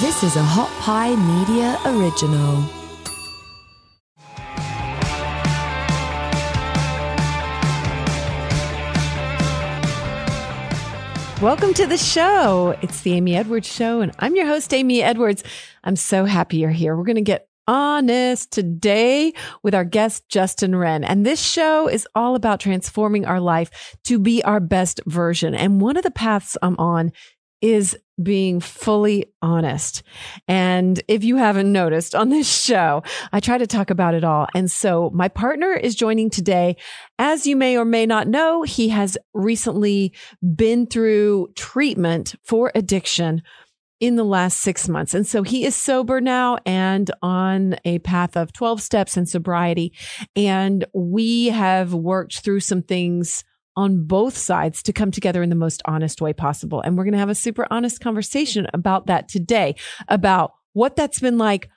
This is a Hot Pie Media original. Welcome to the show. It's the Amy Edwards Show, and I'm your host, Amy Edwards. I'm so happy you're here. We're going to get honest today with our guest, Justin Wren. And this show is all about transforming our life to be our best version. And one of the paths I'm on is being fully honest. And if you haven't noticed on this show, I try to talk about it all. And so my partner is joining today. As you may or may not know, he has recently been through treatment for addiction in the last six months. And so he is sober now and on a path of 12 steps in sobriety. And we have worked through some things on both sides to come together in the most honest way possible. And we're going to have a super honest conversation about that today, about what that's been like,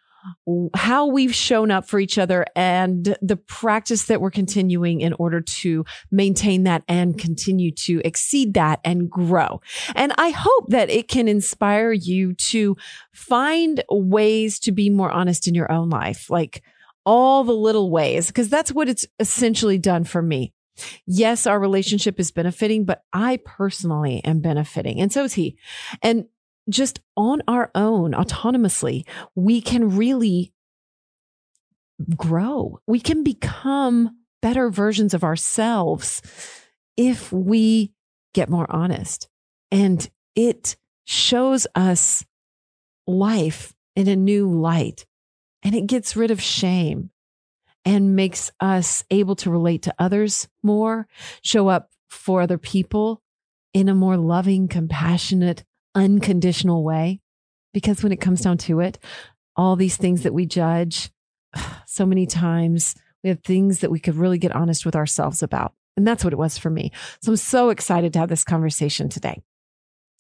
how we've shown up for each other, and the practice that we're continuing in order to maintain that and continue to exceed that and grow. And I hope that it can inspire you to find ways to be more honest in your own life, like all the little ways, because that's what it's essentially done for me. Yes, our relationship is benefiting, but I personally am benefiting. And so is he. And just on our own, autonomously, we can really grow. We can become better versions of ourselves if we get more honest. And it shows us life in a new light and it gets rid of shame and makes us able to relate to others more, show up for other people in a more loving, compassionate, unconditional way. Because when it comes down to it, all these things that we judge so many times, we have things that we could really get honest with ourselves about. And that's what it was for me. So I'm so excited to have this conversation today.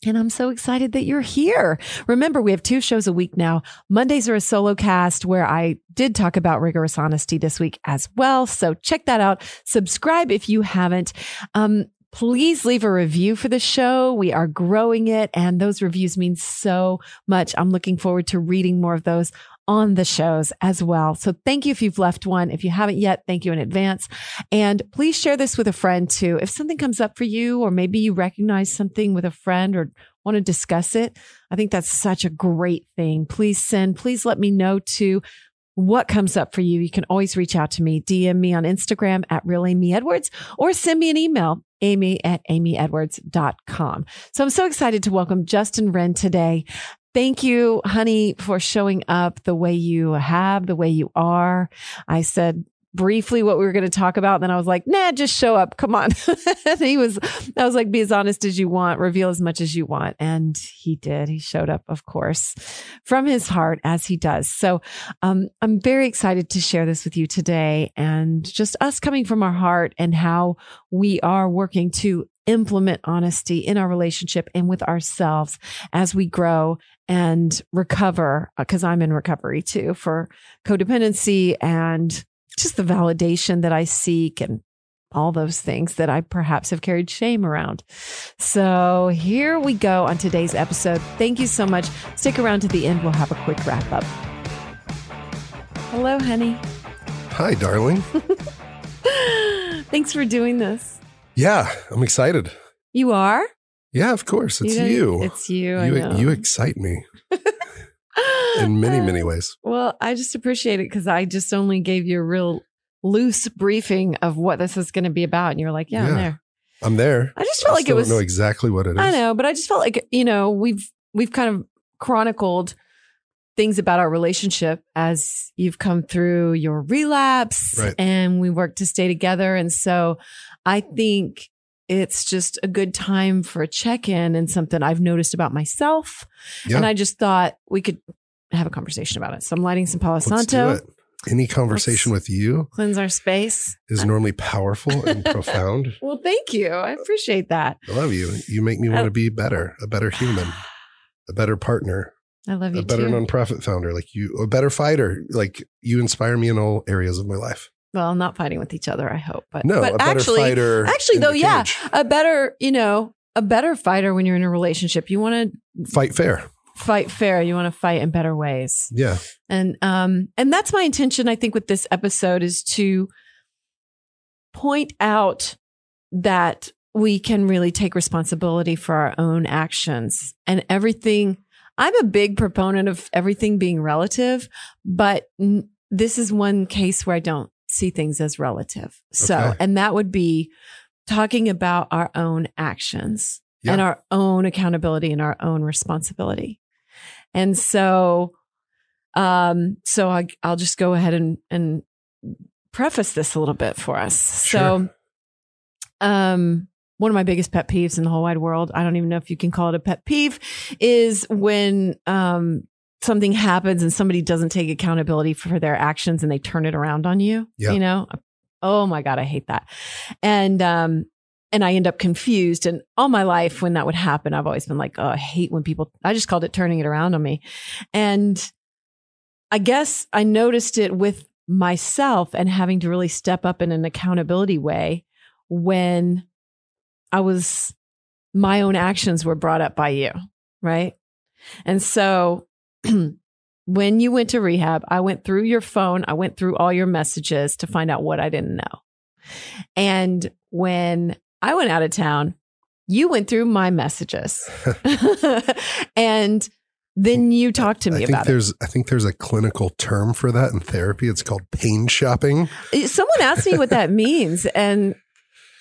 And I'm so excited that you're here. Remember, we have two shows a week now. Mondays are a solo cast where I did talk about rigorous honesty this week as well. So check that out. Subscribe if you haven't. Um, please leave a review for the show. We are growing it, and those reviews mean so much. I'm looking forward to reading more of those on the shows as well. So thank you if you've left one. If you haven't yet, thank you in advance. And please share this with a friend too. If something comes up for you, or maybe you recognize something with a friend or want to discuss it, I think that's such a great thing. Please send, please let me know too what comes up for you. You can always reach out to me, DM me on Instagram at real Amy Edwards or send me an email, amy at amyedwards.com. So I'm so excited to welcome Justin Wren today. Thank you, honey, for showing up the way you have, the way you are. I said briefly what we were going to talk about. And then I was like, nah, just show up. Come on. he was, I was like, be as honest as you want, reveal as much as you want. And he did. He showed up, of course, from his heart as he does. So um, I'm very excited to share this with you today and just us coming from our heart and how we are working to implement honesty in our relationship and with ourselves as we grow and recover uh, because I'm in recovery too for codependency and just the validation that I seek and all those things that I perhaps have carried shame around. So here we go on today's episode. Thank you so much. Stick around to the end. We'll have a quick wrap up. Hello, honey. Hi, darling. Thanks for doing this. Yeah, I'm excited. You are? Yeah, of course. It's you. you. It's you. You, you excite me in many, many ways. Well, I just appreciate it because I just only gave you a real loose briefing of what this is going to be about. And you're like, yeah, yeah, I'm there. I'm there. I just felt I like it was. know exactly what it is. I know, but I just felt like, you know, we've, we've kind of chronicled things about our relationship as you've come through your relapse right. and we work to stay together. And so I think it's just a good time for a check in and something I've noticed about myself. Yeah. And I just thought we could have a conversation about it. So I'm lighting some Palo Santo. Any conversation Let's with you cleanse our space is normally powerful and profound. Well, thank you. I appreciate that. I love you. You make me want to be better, a better human, a better partner. I love you. A better too. nonprofit founder, like you, a better fighter. Like you inspire me in all areas of my life. Well, not fighting with each other, I hope. But no, but a better actually, fighter. Actually, though, yeah, a better, you know, a better fighter when you're in a relationship. You want to fight fair fight fair. You want to fight in better ways. Yeah. And um and that's my intention I think with this episode is to point out that we can really take responsibility for our own actions and everything I'm a big proponent of everything being relative, but n- this is one case where I don't see things as relative. So, Okay. and that would be talking about our own actions Yeah. and our own accountability and our own responsibility. And so, um, so I, I'll just go ahead and, and preface this a little bit for us. So, um, one of my biggest pet peeves in the whole wide world, I don't even know if you can call it a pet peeve, is when, um, something happens and somebody doesn't take accountability for their actions and they turn it around on you. Yeah. You know, oh my God, I hate that. And, um, and I end up confused. And all my life, when that would happen, I've always been like, oh, I hate when people, I just called it turning it around on me. And I guess I noticed it with myself and having to really step up in an accountability way when I was, my own actions were brought up by you. Right. And so when you went to rehab, I went through your phone, I went through all your messages to find out what I didn't know. And when I went out of town, you went through my messages. and then you talked to I me think about it. there's I think there's a clinical term for that in therapy. It's called pain shopping. Someone asked me what that means. And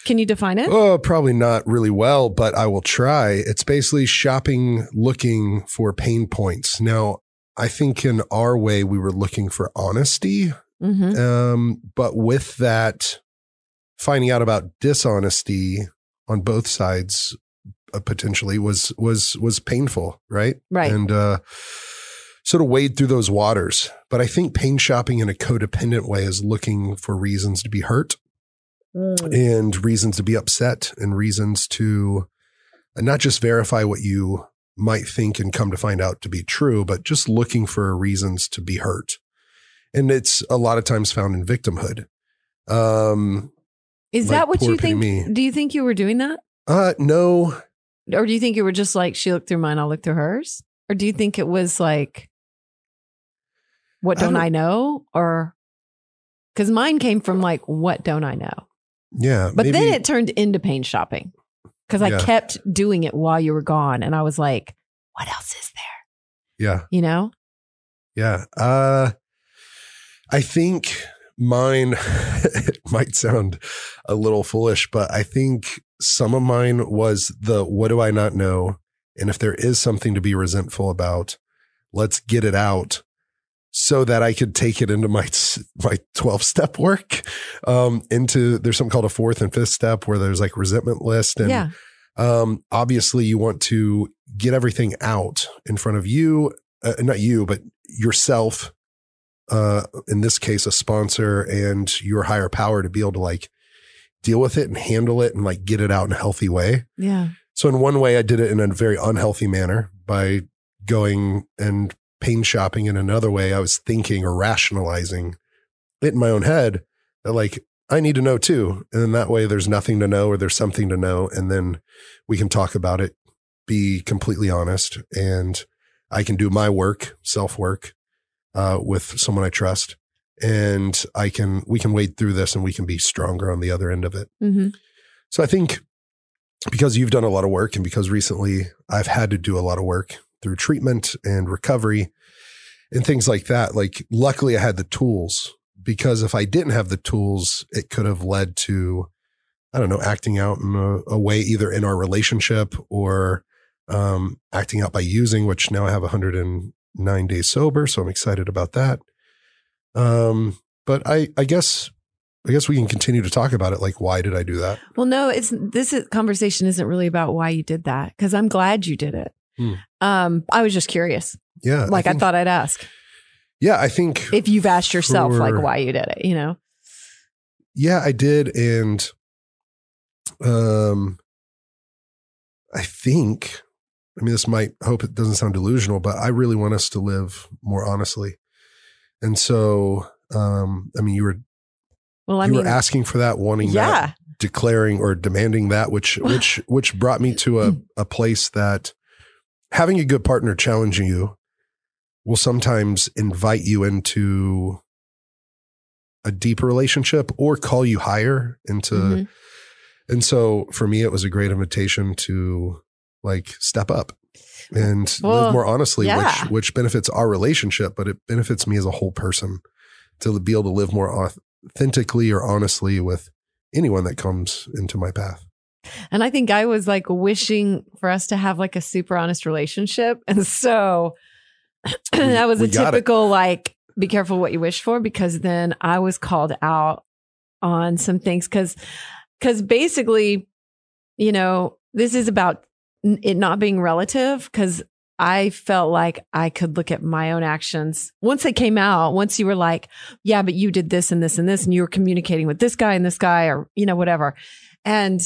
can you define it? Oh, probably not really well, but I will try. It's basically shopping looking for pain points. Now, I think in our way we were looking for honesty, hmm um, but with that, finding out about dishonesty on both sides uh, potentially was was was painful, right? Right. And uh, sort of wade through those waters. But I think pain shopping in a codependent way is looking for reasons to be hurt and reasons to be upset and reasons to not just verify what you might think and come to find out to be true, but just looking for reasons to be hurt. And it's a lot of times found in victimhood. Um, Is like that what you think? me. Do you think you were doing that? uh, no, Or do you think you were just like, she looked through mine, I'll look through hers? Or do you think it was like, what don't don't- I, know? Or because mine came from like, what don't I know? Yeah, But then it turned into pain shopping because I kept doing it while you were gone. And I was like, what else is there? yeah, You know? Yeah. Uh I think mine it might sound a little foolish, but I think some of mine was the what do I not know? And if there is something to be resentful about, let's get it out so that I could take it into my my 12 step work. Um into there's something called a fourth and fifth step where there's like resentment list and yeah. um, obviously you want to get everything out in front of you, uh, not you, but yourself. Uh, in this case, a sponsor and your higher power to be able to like deal with it and handle it and like get it out in a healthy way. Yeah. So in one way, I did it in a very unhealthy manner by going and pain shopping. In another way, I was thinking or rationalizing it in my own head that like I need to know too. And then that way there's nothing to know or there's something to know. And then we can talk about it, be completely honest. And I can do my work, self work, uh, with someone I trust. And I can, we can wade through this and we can be stronger on the other end of it. hmm So I think because you've done a lot of work and because recently I've had to do a lot of work through treatment and recovery and things like that, like luckily I had the tools because if I didn't have the tools, it could have led to, I don't know, acting out in a, a way either in our relationship or um, acting out by using, which now I have 109 days sober. So I'm excited about that. Um, but I, I guess, I guess we can continue to talk about it. Like, why did I do that? Well, no, it's this is, conversation isn't really about why you did that because I'm glad you did it. Hmm. Um, I was just curious. Yeah. Like I, think- thought I'd ask Yeah, I think. if you've asked yourself like why you did it. You know? yeah, I did, and um, I think. I mean, this might hope it doesn't sound delusional, but I really want us to live more honestly, and so. Um, I mean, you were Well, I you mean, were asking for that, wanting that, yeah, declaring or demanding that, which which which brought me to a a place that having a good partner challenging you will sometimes invite you into a deeper relationship or call you higher into Mhm. and so for me it was a great invitation to like step up and Well, live more honestly yeah. which which benefits our relationship but it benefits me as a whole person to be able to live more authentically or honestly with anyone that comes into my path And I think I was like wishing for us to have like a super honest relationship. And so that was a it. typical like, be careful what you wish for because then I was called out on some things because, because basically, you know, this is about it not being relative because I felt like I could look at my own actions once they came out. Once you were like, yeah, but you did this and this and this, and you were communicating with this guy and this guy, or, you know, whatever. And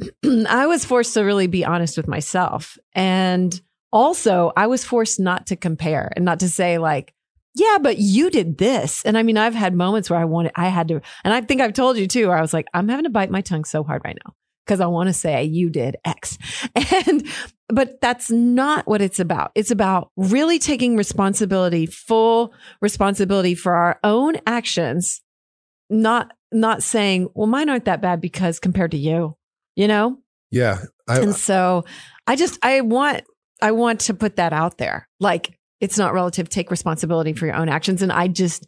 I was forced to really be honest with myself. And also, I was forced not to compare and not to say, like, yeah, but you did this. And I mean, I've had moments where I wanted, I had to, and I think I've told you too, where I was like, I'm having to bite my tongue so hard right now because I want to say you did X. And, but that's not what it's about. It's about really taking responsibility, full responsibility for our own actions, not, not saying, well, mine aren't that bad because compared to you, you know? yeah I, and uh so I just, I want, I want to put that out there. Like it's not relative. Take responsibility for your own actions. And I just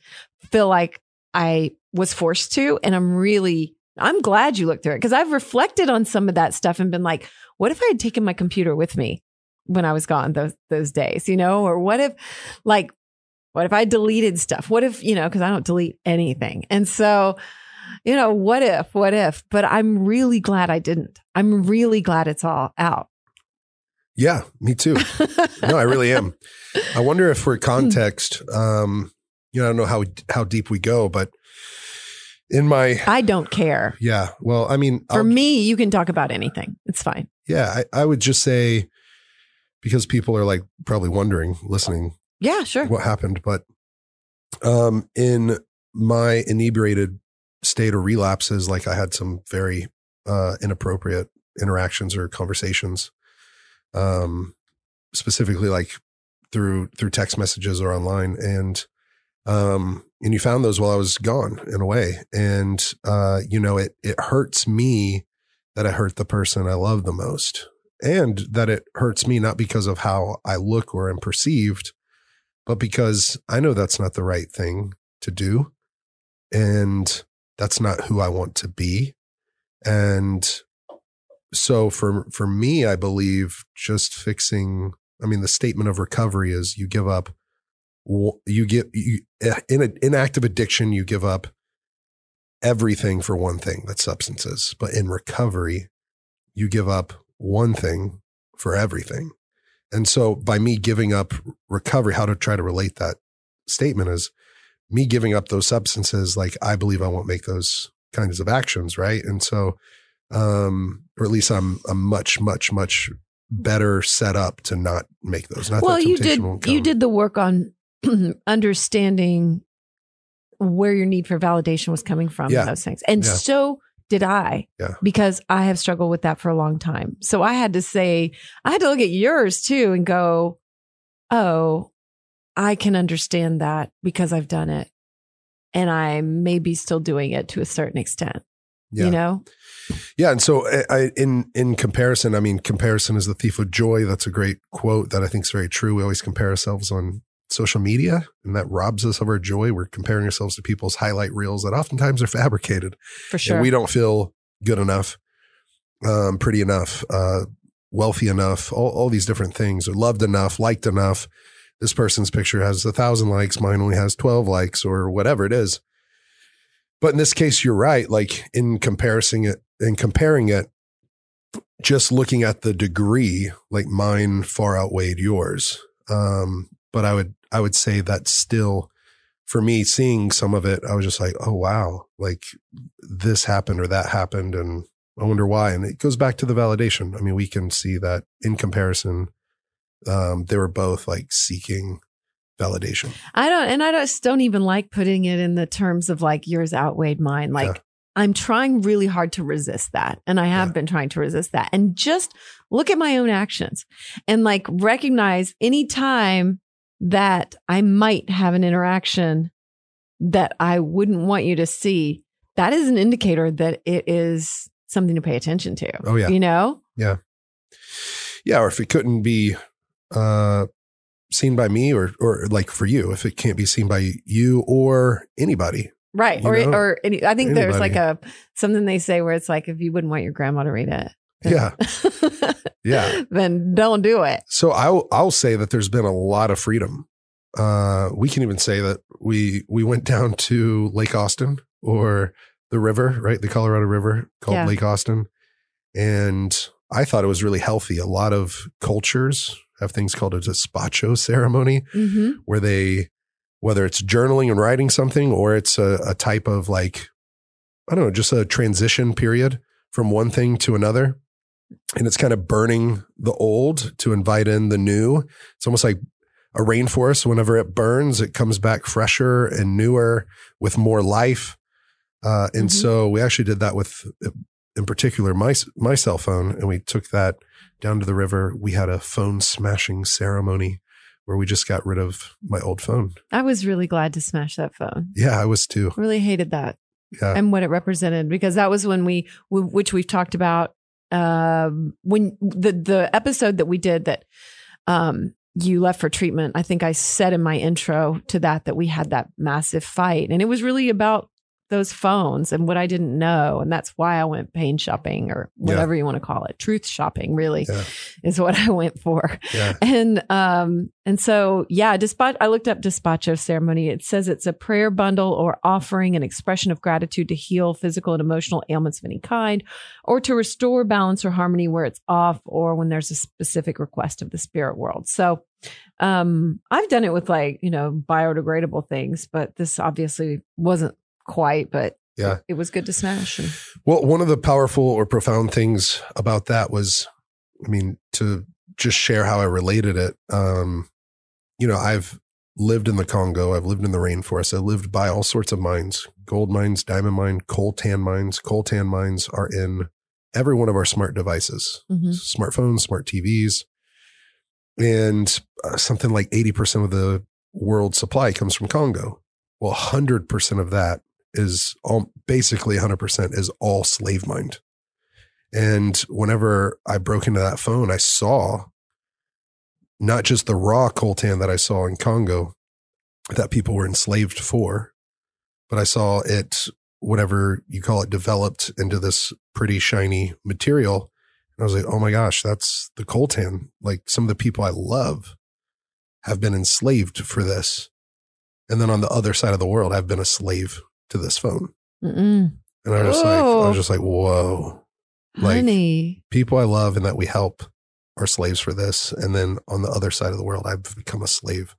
feel like I was forced to, and I'm really, I'm glad you looked through it because I've reflected on some of that stuff and been like, what if I had taken my computer with me when I was gone those those days, you know? Or what if like what if I deleted stuff? What if, you know, because I don't delete anything. And so, you know, what if, what if? But I'm really glad I didn't. I'm really glad it's all out. yeah me too no i really am i wonder if for context um you know i don't know how how deep we go but in my I don't care. yeah well i mean For I'll- me, you can talk about anything. It's fine. yeah I, I would just say because people are like probably wondering listening Yeah, sure. what happened but um in my inebriated state or relapses like i had some very uh inappropriate interactions or conversations um specifically like through through text messages or online and um and you found those while i was gone in a way and uh you know it it hurts me that i hurt the person i love the most and that it hurts me not because of how i look or am perceived but because i know that's not the right thing to do and that's not who i want to be. And so for for me i believe just fixing i mean the statement of recovery is you give up you get you, eh, in an inactive addiction you give up everything for one thing that's substances. But in recovery you give up one thing for everything. And so by me giving up recovery how to try to relate that statement is me giving up those substances like i believe i won't make those kinds of actions right and so um or at least i'm i'm much much much better set up to not make those not well, you did you did the work on understanding where your need for validation was coming from Yeah. those things. And Yeah. so did I. Yeah. Because I have struggled with that for a long time. So I had to say, I had to look at yours too and go, oh, I can understand that because I've done it. And I may be still doing it to a certain extent. yeah. You know? Yeah, and so I, I, in in comparison, I mean, comparison is the thief of joy. That's a great quote that I think is very true. We always compare ourselves on social media, and that robs us of our joy. We're comparing ourselves to people's highlight reels that oftentimes are fabricated, For sure. and we don't feel good enough, um, pretty enough, uh, wealthy enough, all, all these different things, or loved enough, liked enough. This person's picture has a thousand likes, mine only has twelve likes, or whatever it is. But in this case, you're right. Like in comparison it, in comparing it, just looking at the degree, like mine far outweighed yours. Um, but I would, I would say that still, for me, seeing some of it, I was just like, oh wow, like this happened or that happened, and I wonder why. And it goes back to the validation. I mean, we can see that in comparison, um, they were both like seeking validation. I don't, and I just don't even like putting it in the terms of like yours outweighed mine. Like, I'm trying really hard to resist that. And I have Yeah. been trying to resist that and just look at my own actions and like recognize any time that I might have an interaction that I wouldn't want you to see. That is an indicator that it is something to pay attention to. Oh, yeah. You know? Yeah. Yeah. Or if it couldn't be uh, seen by me or, or like for you, if it can't be seen by you or anybody. Right. Or, know, or any, I think there's like a something they say where it's like, if you wouldn't want your grandma to read it. Yeah. Yeah. then don't do it. So I'll I'll say that there's been a lot of freedom. Uh, we can even say that we we went down to Lake Austin or the river, right? The Colorado River called Yeah. Lake Austin, and I thought it was really healthy. A lot of cultures have things called a despacho ceremony, hmm where they whether it's journaling and writing something or it's a, a type of like i don't know just a transition period from one thing to another. And it's kind of burning the old to invite in the new. It's almost like a rainforest. Whenever it burns it comes back fresher and newer with more life. Uh, and Mhm. so we actually did that with in particular my my cell phone and we took that down to the river we had a phone smashing ceremony where we just got rid of my old phone. I was really glad to smash that phone. Yeah, I was too. Really hated that Yeah. and what it represented because that was when we, which we've talked about, um, when the the episode that we did that um, you left for treatment. I think I said in my intro to that that we had that massive fight, and it was really about those phones and what I didn't know, and that's why I went pain shopping or Yeah. whatever you want to call it, truth shopping. Really Yeah. is what I went for. Yeah. And um and so yeah, despite I looked up despacho ceremony. It says it's a prayer bundle or offering an expression of gratitude to heal physical and emotional ailments of any kind, or to restore balance or harmony where it's off, or when there's a specific request of the spirit world. So um I've done it with like, you know, biodegradable things, but this obviously wasn't quite, but Yeah. it was good to smash. And Well, one of the powerful or profound things about that was, I mean, to just share how I related it. Um, you know, I've lived in the Congo, I've lived in the rainforest, I've lived by all sorts of mines, gold mines, diamond mine, coltan mines. Coltan mines are in every one of our smart devices, Mhm. smartphones, smart TVs. And uh, something like 80% of the world supply comes from Congo. Well, 100% of that is all basically 100% is all slave mined. And whenever I broke into that phone, I saw not just the raw coltan that I saw in Congo that people were enslaved for, but I saw it, whatever you call it, developed into this pretty shiny material. And I was like, oh my gosh, that's the coltan. Like some of the people I love have been enslaved for this. And then on the other side of the world, I've been a slave to this phone. Mm-mm. And I was just like, I Whoa. was just like, whoa. Like- honey. People I love and that we help are slaves for this. And then on the other side of the world, I've become a slave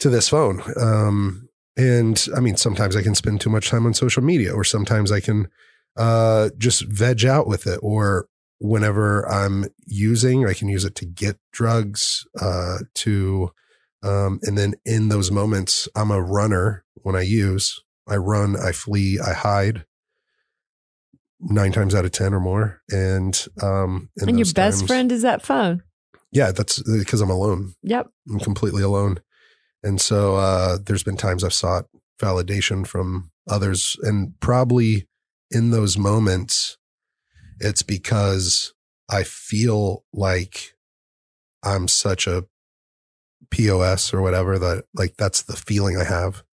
to this phone. Um, and I mean, sometimes I can spend too much time on social media, or sometimes I can uh, just veg out with it. Or whenever I'm using, I can use it to get drugs, uh, to, um, and then in those moments, I'm a runner when I use. I run, I flee, I hide nine times out of 10 or more. And, um, And your best times- friend is that phone. Yeah, that's because I'm alone. Yep. I'm completely alone. And so uh, there's been times I've sought validation from others. And probably in those moments, it's because I feel like I'm such a POS or whatever that like that's the feeling I have.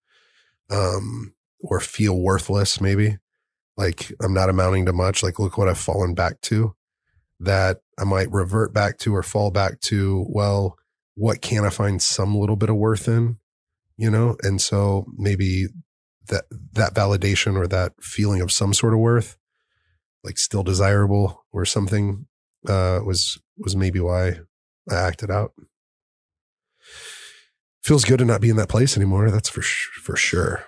Um, or feel worthless, maybe. Like I'm not amounting to much. Like, look what I've fallen back to. That I might revert back to or fall back to, well, what can I find some little bit of worth in? You know? And so maybe that that validation or that feeling of some sort of worth, like still desirable or something, uh, was was maybe why I acted out. Feels good to not be in that place anymore. That's for for sure.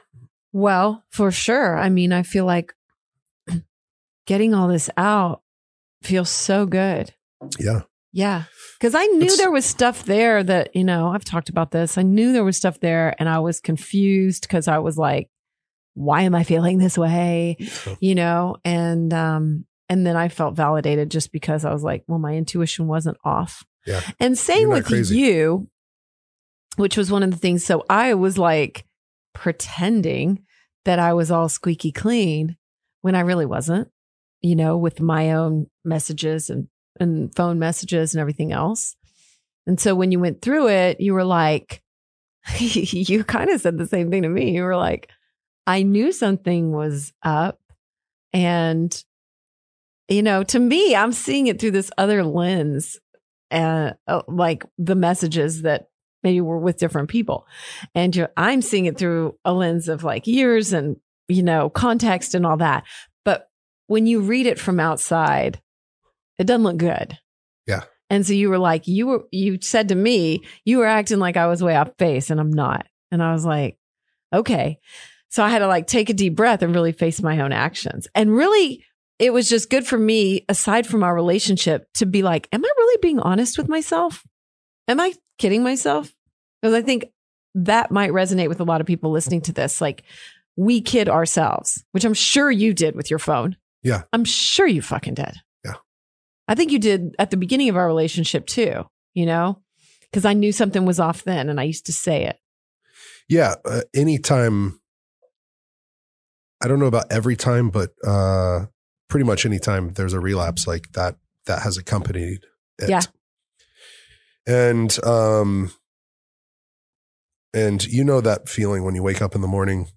Well, for sure. I mean, I feel like getting all this out feels so good. Yeah. Yeah. Cause I knew It's- there was stuff there that, you know, I've talked about this. I knew there was stuff there and I was confused because I was like, why am I feeling this way? Yeah. You know, and um and then I felt validated just because I was like, well, my intuition wasn't off. Yeah. And same with crazy. you, which was one of the things. So I was like pretending that I was all squeaky clean when I really wasn't, you know, with my own messages and, and phone messages and everything else. And so when you went through it, you were like, you kind of said the same thing to me. You were like, I knew something was up. And, you know, to me, I'm seeing it through this other lens, uh, uh, like the messages that maybe we're with different people. And you're, I'm seeing it through a lens of like years and, you know, context and all that. But when you read it from outside, it doesn't look good. Yeah. And so you were like, you were, you said to me, you were acting like I was way off base and I'm not. And I was like, okay. So I had to like take a deep breath and really face my own actions. And really, it was just good for me, aside from our relationship, to be like, am I really being honest with myself? Am I kidding myself? Because I think that might resonate with a lot of people listening to this. Like, we kid ourselves, which I'm sure you did with your phone. Yeah. I'm sure you fucking did. Yeah. I think you did at the beginning of our relationship too, you know, because I knew something was off then and I used to say it. Yeah. Uh, anytime, I don't know about every time, but uh, pretty much anytime there's a relapse like that, that has accompanied it. Yeah. And, um, and you know that feeling when you wake up in the morning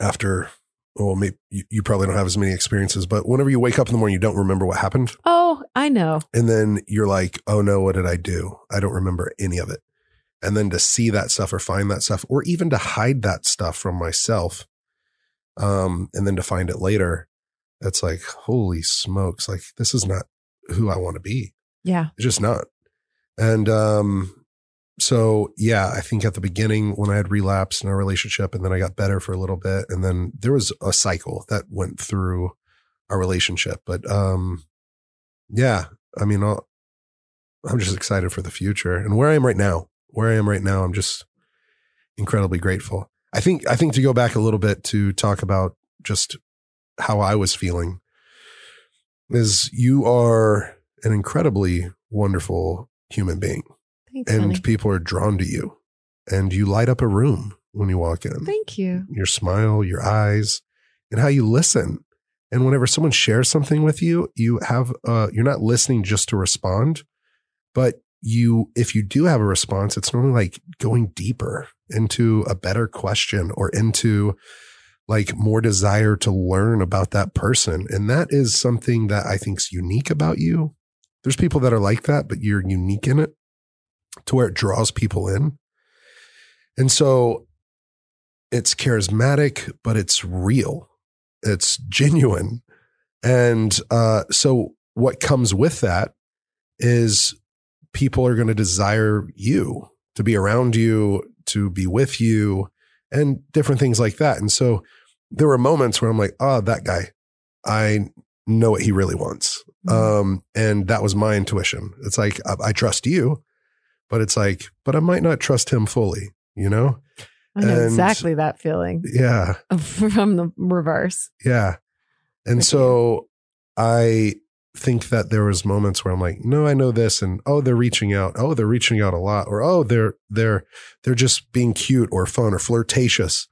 after, well, maybe you, you probably don't have as many experiences, but whenever you wake up in the morning, you don't remember what happened. Oh, I know. And then you're like, oh no, what did I do? I don't remember any of it. And then to see that stuff or find that stuff, or even to hide that stuff from myself, um, and then to find it later, it's like, holy smokes, like this is not who I want to be. Yeah. It's just not. And um, so yeah, I think at the beginning when I had relapsed in our relationship, and then I got better for a little bit, and then there was a cycle that went through our relationship. But um, yeah, I mean, I'll, I'm just excited for the future and where I am right now. Where I am right now, I'm just incredibly grateful. I think I think to go back a little bit to talk about just how I was feeling is you are an incredibly wonderful human being. Thanks, and honey. people are drawn to you. And you light up a room when you walk in. Thank you. your smile your eyes and how you listen. And whenever someone shares something with you you have uh you're not listening just to respond but you if you do have a response it's normally like going deeper into a better question or into like more desire to learn about that person. And that is something that i think's unique about you there's people that are like that but you're unique in it to where it draws people in. And so it's charismatic but it's real. It's genuine. And uh so what comes with that is people are going to desire you to be around you to be with you and different things like that. And so there were moments where i'm like oh that guy. I know what he really wants um and that was my intuition. It's like I, I trust you but it's like but i might not trust him fully you know? I know and- exactly that feeling. Yeah. From the reverse. yeah. And Okay. so i think that there was moments where i'm like no i know this and oh they're reaching out. Oh they're reaching out a lot or oh they're they're they're just being cute or fun or flirtatious.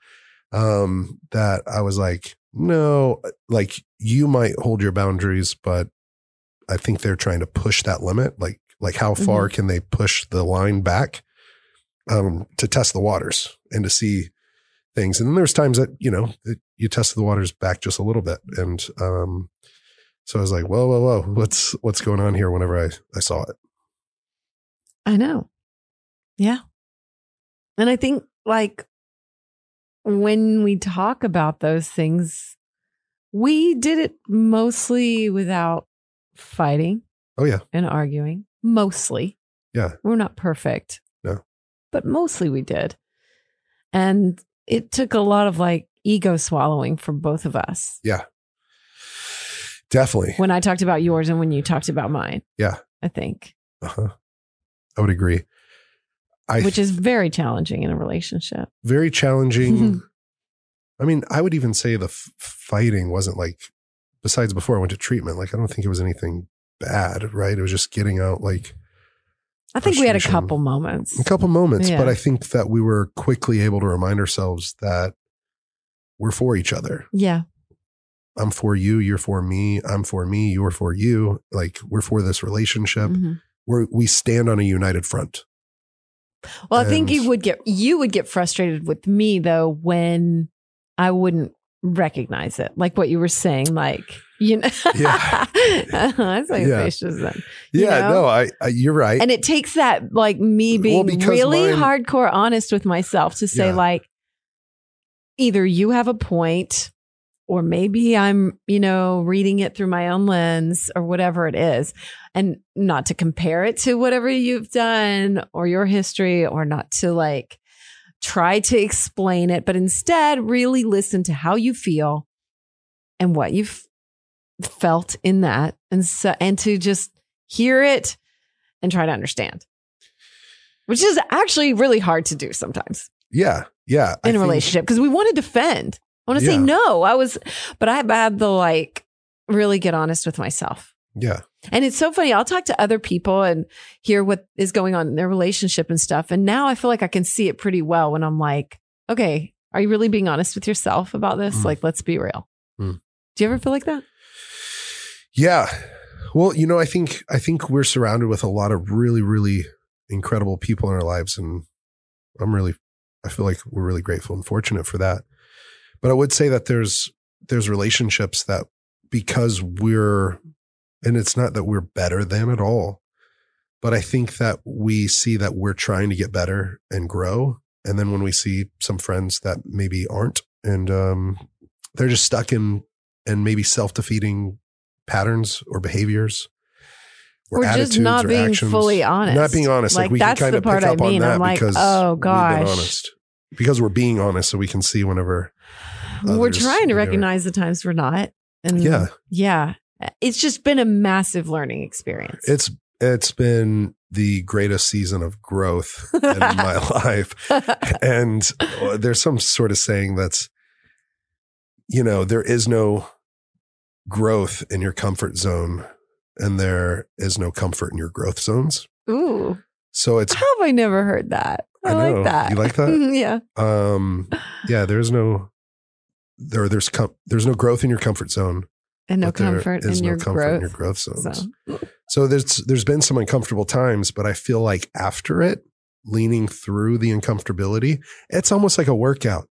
Um that i was like no like you might hold your boundaries but i think they're trying to push that limit like like how far can they push the line back um to test the waters and to see things and then there's times that you know that you test the waters back just a little bit and um so i was like whoa whoa whoa what's what's going on here whenever i i saw it I know. Yeah. And I think like when we talk about those things, we did it mostly without fighting oh yeah and arguing. Mostly. Yeah. We're not perfect. No. But mostly we did. And it took a lot of like ego swallowing for both of us Yeah. definitely when I talked about yours and when you talked about mine. Yeah. I think, uh-huh. i would agree i which is very challenging in a relationship. very challenging I mean, I would even say the f- fighting wasn't like, besides before I went to treatment, like, I don't think it was anything bad, right? It was just getting out like I think we had a couple moments. a couple moments, Yeah. but I think that we were quickly able to remind ourselves that we're for each other. Yeah. I'm for you, you're for me, I'm for me, you're for you. Like, we're for this relationship. Mhm. We're, we stand on a united front. Well, I think you would get you would get frustrated with me though when I wouldn't recognize it, like what you were saying, like you know. Yeah. I say Yeah. then. Yeah, know? no, I, I, you're right. And it takes that like me being because really mine- hardcore honest with myself to say Yeah. like either you have a point or maybe I'm, you know, reading it through my own lens or whatever it is. And not to compare it to whatever you've done or your history or not to like try to explain it, but instead really listen to how you feel and what you've felt in that and so and to just hear it and try to understand. Which is actually really hard to do sometimes yeah, yeah. In a think- relationship because we want to defend. I want to say no. I was, but I've had to like really get honest with myself. Yeah, And it's so funny. I'll talk to other people and hear what is going on in their relationship and stuff. And now I feel like I can see it pretty well when I'm like, okay, are you really being honest with yourself about this? Mm. Like, let's be real. Mm. Do you ever feel like that? Yeah. Well, you know, I think I think we're surrounded with a lot of really, really incredible people in our lives, and I'm really, I feel like we're really grateful and fortunate for that. But I would say that there's there's relationships that because we're, and it's not that we're better than at all, but I think that we see that we're trying to get better and grow, and then when we see some friends that maybe aren't, and um, they're just stuck in and maybe self defeating patterns or behaviors or, We're just not or being actions. fully honest. Not being honest. Like, Like, we that's can kind the of part pick I mean. on that I'm like, because oh, gosh. honest. Because we're being honest, so we can see whenever. We're trying to know, recognize the times we're not. And Yeah. Yeah. It's just been a massive learning experience. It's it's been the greatest season of growth in my life, and uh, there's some sort of saying that's, you know, there is no growth in your comfort zone, and there is no comfort in your growth zones. Ooh. So it's How have I never heard that? I, I know. like that. You like that? yeah. um yeah there's no there there's com- there's no growth in your comfort zone And no comfort in no your comfort growth. in your growth zones So so there's there's been some uncomfortable times but i feel like after it leaning through the uncomfortability it's almost like a workout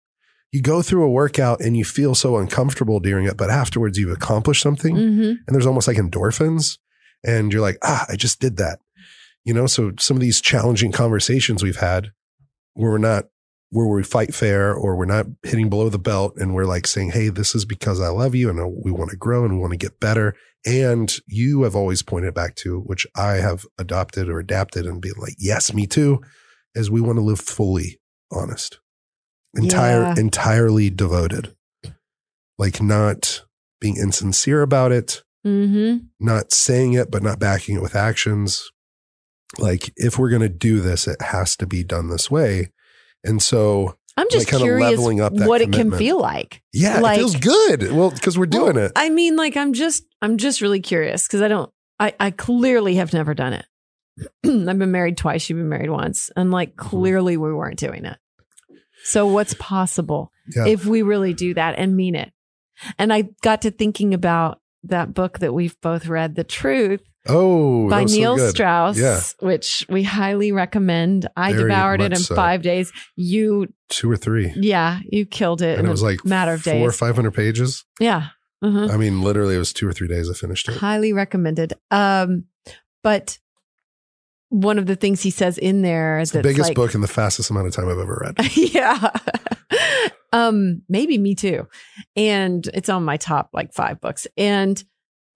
you go through a workout and you feel so uncomfortable during it but afterwards you've accomplished something Mhm. and there's almost like endorphins and you're like ah i just did that you know so some of these challenging conversations we've had where we're not where we fight fair or we're not hitting below the belt and we're like saying hey this is because i love you and we want to grow and we want to get better and you have always pointed back to which i have adopted or adapted and be like yes me too is we want to live fully honest entire Yeah. entirely devoted like not being insincere about it Mhm. not saying it but not backing it with actions like if we're going to do this it has to be done this way and so I'm just kinda curious leveling up that what it can feel like. yeah Like- it feels good well because we're doing Well, it I mean, like I'm just I'm just really curious because I don't I, I clearly have never done it. I've been married twice, you've been married once. And like Mm-hmm. clearly we weren't doing it. So what's possible yeah if we really do that and mean it? And I got to thinking about that book that we've both read, The Truth oh by so Neil good. Strauss, Yeah. which we highly recommend. I Very devoured it in so. five days. You, two or three yeah, you killed it and in it a was like matter of four or five hundred pages Yeah. Uh-huh. i mean literally it was two or three days i finished it highly recommended. Um, but one of the things he says in there is the biggest book in the fastest amount of time i've ever read yeah. um, maybe me too. And it's on my top like five books. And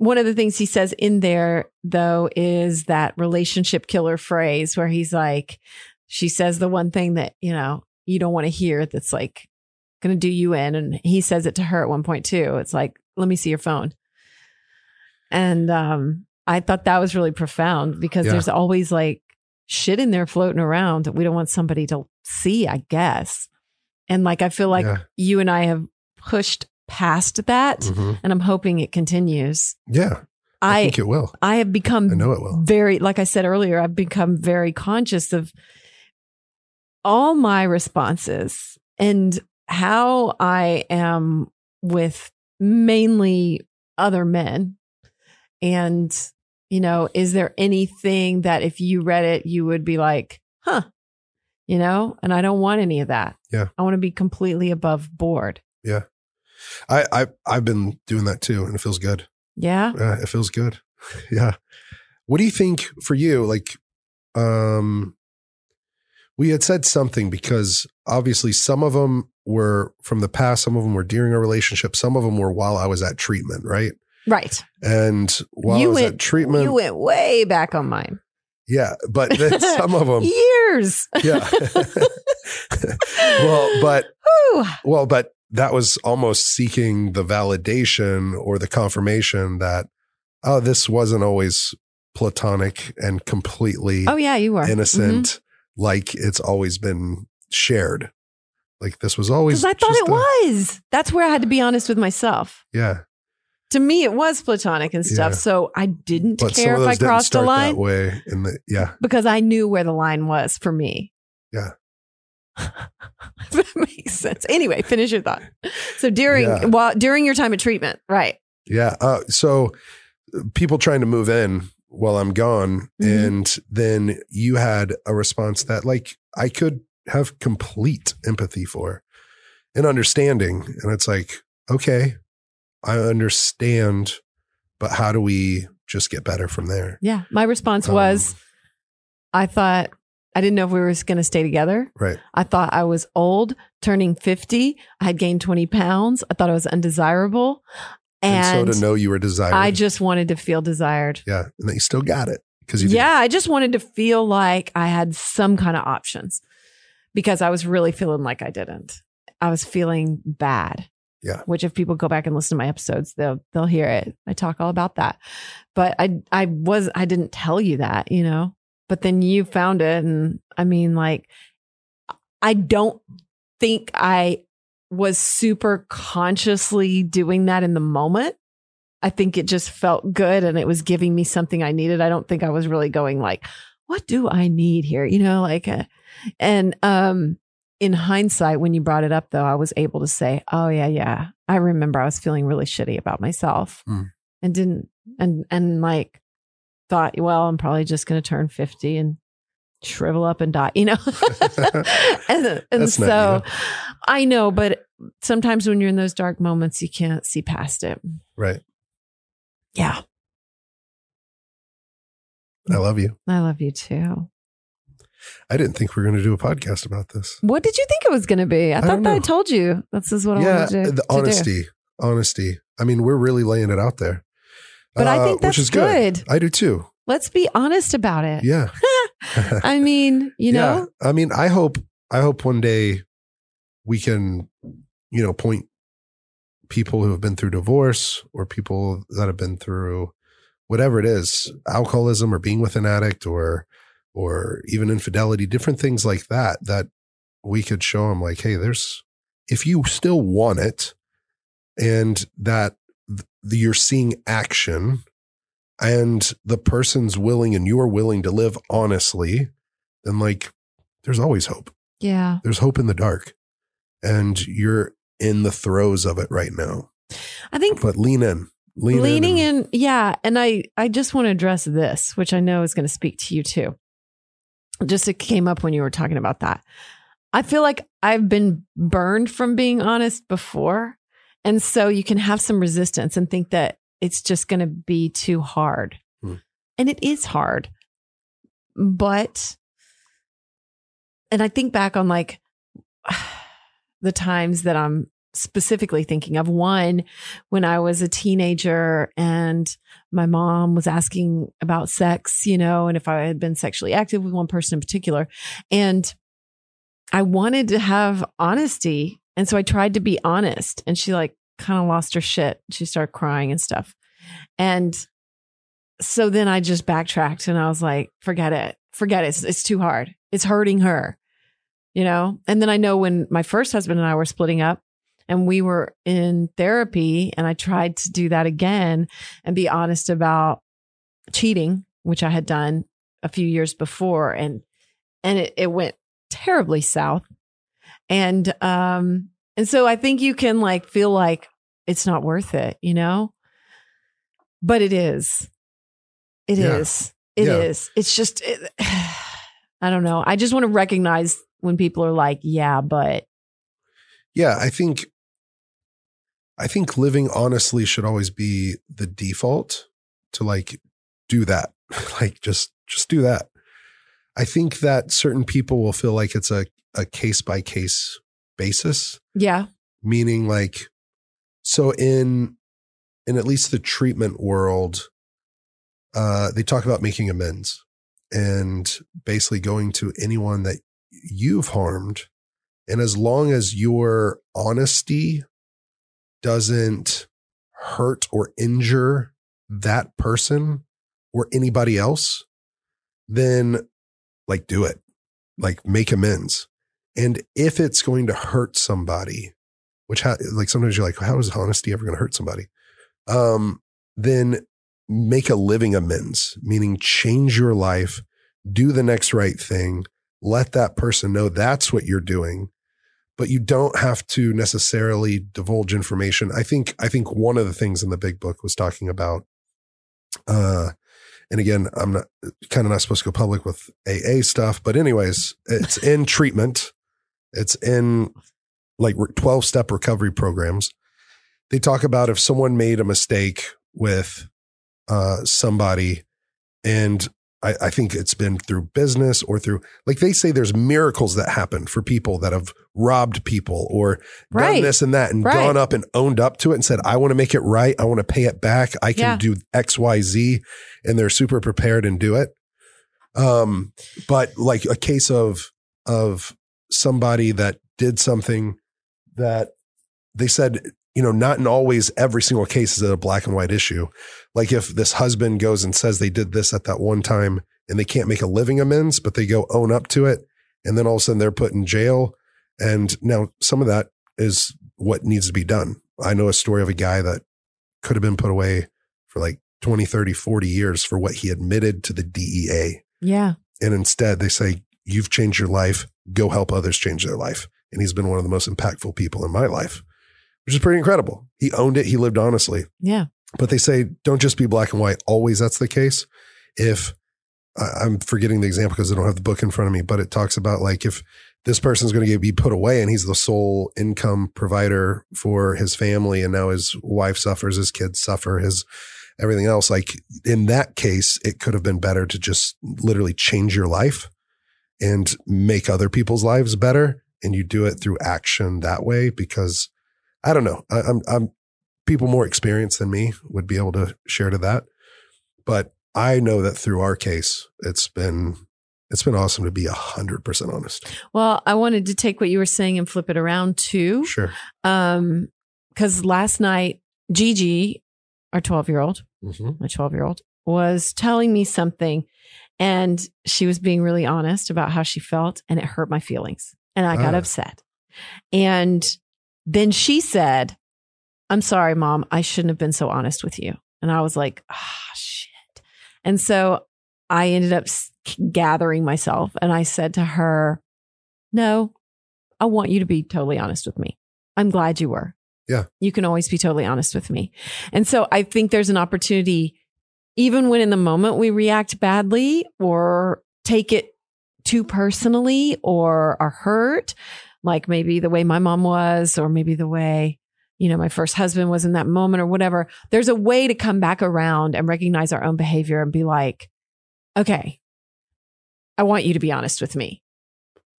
one of the things he says in there though is that relationship killer phrase where he's like, she says the one thing that, you know, you don't want to hear that's like going to do you in. And he says it to her at one point too. It's like, let me see your phone. And um, I thought that was really profound because Yeah. there's always like shit in there floating around that we don't want somebody to see, I guess. And like, I feel like Yeah. you and I have pushed past that Mhm. and I'm hoping it continues. Yeah, I, I think it will. I have become I know it will. very like I said earlier, I've become very conscious of all my responses and how I am with mainly other men. And, you know, is there anything that if you read it, you would be like, huh, you know? And I don't want any of that. Yeah. I want to be completely above board. I, I I've been doing that too, and it feels good. Yeah. Yeah, it feels good. yeah. What do you think for you? Like, um, we had said something because obviously some of them were from the past, some of them were during a relationship, some of them were while I was at treatment, right? Right. And while I you was went at treatment, You went way back on mine. yeah, but then some of them, Years. yeah. well, but Whew. well, but that was almost seeking the validation or the confirmation that oh, this wasn't always platonic and completely Oh yeah, you were innocent, Mm-hmm. like it's always been shared. Like this was always. Because I thought it a- was. That's where I had to be honest with myself. Yeah, To me, it was platonic and stuff. Yeah. So I didn't but care if I crossed a start line that way. In the yeah, because I knew where the line was for me. Yeah. If that makes sense. Anyway, finish your thought. So during Yeah. while during your time of treatment, right? yeah. Uh, so people trying to move in while I'm gone, Mhm. and then you had a response that like I could have complete empathy for and understanding, and it's like okay, I understand, but how do we just get better from there? Yeah. My response Um, was, I thought I didn't know if we were going to stay together. Right. I thought I was old, turning 50. I had gained 20 pounds. I thought I was undesirable. And, And, so to know you were desired. I just wanted to feel desired. yeah. And that you still got it because you did. Yeah, I just wanted to feel like I had some kind of options because I was really feeling like I didn't. I was feeling bad. Yeah. Which if people go back and listen to my episodes, they'll they'll hear it. I talk all about that. But I I was I didn't tell you that, you know. But then you found it and I mean like I don't think I was super consciously doing that in the moment. I think it just felt good and it was giving me something I needed. I don't think I was really going like, what do I need here? You know, like, uh, and um, in hindsight, when you brought it up though, I was able to say, oh yeah, yeah. I remember I was feeling really shitty about myself Hmm. and didn't, and, and like thought, well, I'm probably just going to turn 50 and shrivel up and die, you know? and and so I know, but sometimes when you're in those dark moments, you can't see past it. Right. Yeah. I love you. I love you too. I didn't think we were going to do a podcast about this. What did you think it was going to be? I, I thought that I told you this is what I yeah. wanted to, the to do. honesty. Honesty. I mean, we're really laying it out there. But I Uh, think that's which is good. I do too. Let's be honest about it. Yeah. I mean, you know, Yeah. I mean, I hope I hope one day we can, you know, point people who have been through divorce or people that have been through whatever it is, alcoholism or being with an addict or or even infidelity, different things like that that we could show them like, hey, there's if you still want it and that th- you're seeing action and the person's willing and you're willing to live honestly, then like there's always hope. yeah. There's hope in the dark. And you're in the throes of it right now. I think But lean in. Lean leaning in. and- in, yeah. And I, I just want to address this, which I know is going to speak to you too. Just it came up when you were talking about that. I feel like I've been burned from being honest before. And so you can have some resistance and think that it's just going to be too hard. Hmm. And it is hard. But, and I think back on like the times that I'm specifically thinking of. One, when I was a teenager and my mom was asking about sex, you know, and if I had been sexually active with one person in particular. And I wanted to have honesty. And so I tried to be honest. And she like kind of lost her shit. She started crying and stuff. And so then I just backtracked and I was like, forget it. Forget it. It's, it's too hard. It's hurting her, you know? And then I know when my first husband and I were splitting up, and we were in therapy and I tried to do that again and be honest about cheating, which I had done a few years before and and it, it went terribly south. And um and so I think you can like feel like it's not worth it, you know? But it is. It Yeah. is. It Yeah. is. It's just it, I don't know. I just want to recognize when people are like, yeah, but Yeah, I think I think living honestly should always be the default to like do that. like just just do that. I think that certain people will feel like it's a a case by case basis, yeah. meaning like so in in at least the treatment world uh they talk about making amends and basically going to anyone that you've harmed and as long as your honesty doesn't hurt or injure that person or anybody else, then like do it. Like make amends. And if it's going to hurt somebody, which ha- like sometimes you're like, how is honesty ever going to hurt somebody? Um, then make a living amends, meaning change your life, do the next right thing, let that person know that's what you're doing but you don't have to necessarily divulge information. I think I think one of the things in the big book was talking about uh and again, I'm not kind of not supposed to go public with AA stuff, but anyways, it's in treatment. It's in like 12 step recovery programs. They talk about if someone made a mistake with uh somebody and I, I think it's been through business or through like they say there's miracles that happen for people that have robbed people or Right. done this and that and Right. gone up and owned up to it and said, I want to make it right. I want to pay it back. I can Yeah. do X, Y, Z. And they're super prepared and do it. Um, but like a case of of somebody that did something that they said, you know, not in always every single case is it a black and white issue. Like if this husband goes and says they did this at that one time and they can't make a living amends, but they go own up to it, and then all of a sudden they're put in jail. And now some of that is what needs to be done. I know a story of a guy that could have been put away for like 20, 30, 40 years for what he admitted to the DEA. Yeah. And instead they say, You've changed your life. Go help others change their life. And he's been one of the most impactful people in my life, which is pretty incredible. He owned it. He lived honestly. Yeah. But they say, don't just be black and white. Always that's the case. If I'm forgetting the example because I don't have the book in front of me, but it talks about like if this person's going to be put away and he's the sole income provider for his family and now his wife suffers, his kids suffer, his everything else. Like in that case, it could have been better to just literally change your life and make other people's lives better. And you do it through action that way because I don't know. I, I'm, I'm people more experienced than me would be able to share to that. But I know that through our case, it's been it's been awesome to be a hundred percent honest. Well, I wanted to take what you were saying and flip it around too. Sure. Um, because last night, Gigi, our 12 year old, Mhm. my 12 year old, was telling me something and she was being really honest about how she felt and it hurt my feelings. And I got Ah. upset. And then she said, I'm sorry, mom. I shouldn't have been so honest with you. And I was like, ah, shit. And so I ended up gathering myself and I said to her, no, I want you to be totally honest with me. I'm glad you were. Yeah. You can always be totally honest with me. And so I think there's an opportunity, even when in the moment we react badly or take it too personally or are hurt, like maybe the way my mom was, or maybe the way, you know, my first husband was in that moment or whatever. There's a way to come back around and recognize our own behavior and be like, okay, I want you to be honest with me.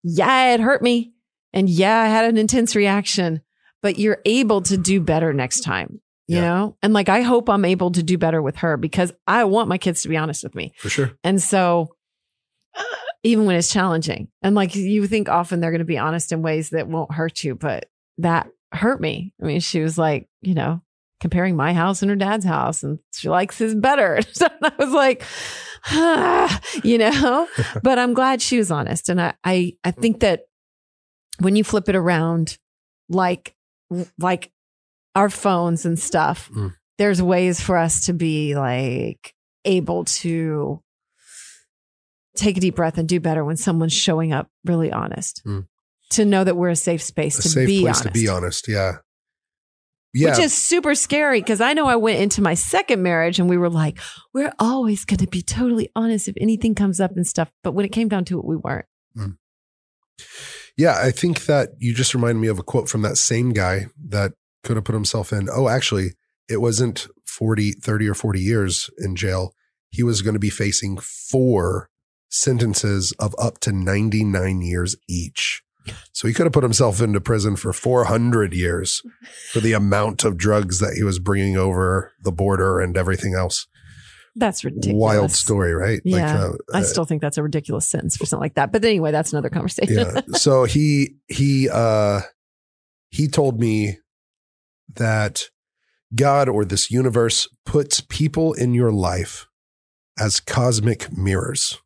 Yeah, it hurt me. And yeah, I had an intense reaction, but you're able to do better next time, you Yeah. know? And like, I hope I'm able to do better with her because I want my kids to be honest with me. For sure. And so, uh, even when it's challenging, and like you think often they're going to be honest in ways that won't hurt you, but that hurt me. I mean, she was like, you know, comparing my house and her dad's house, and she likes his better. So I was like, ah, you know, but I'm glad she was honest. And I, I, I think that when you flip it around, like like our phones and stuff, Mm. there's ways for us to be like able to take a deep breath and do better when someone's showing up really honest. Mm. To know that we're a safe space A to safe be place honest. to be honest. Yeah. Yeah. Which is super scary because I know I went into my second marriage and we were like, we're always going to be totally honest if anything comes up and stuff. But when it came down to it, we weren't. Yeah, I think that you just reminded me of a quote from that same guy that could have put himself in. Oh, actually, it wasn't 40, 30 or 40 years in jail. He was going to be facing four sentences of up to 99 years each. So he could have put himself into prison for 400 years for the amount of drugs that he was bringing over the border and everything else. That's ridiculous. Wild story, right? Yeah. uh, I still think that's a ridiculous sentence for something like that. But anyway, that's another conversation. yeah. So he he uh he told me that God or this universe puts people in your life as cosmic mirrors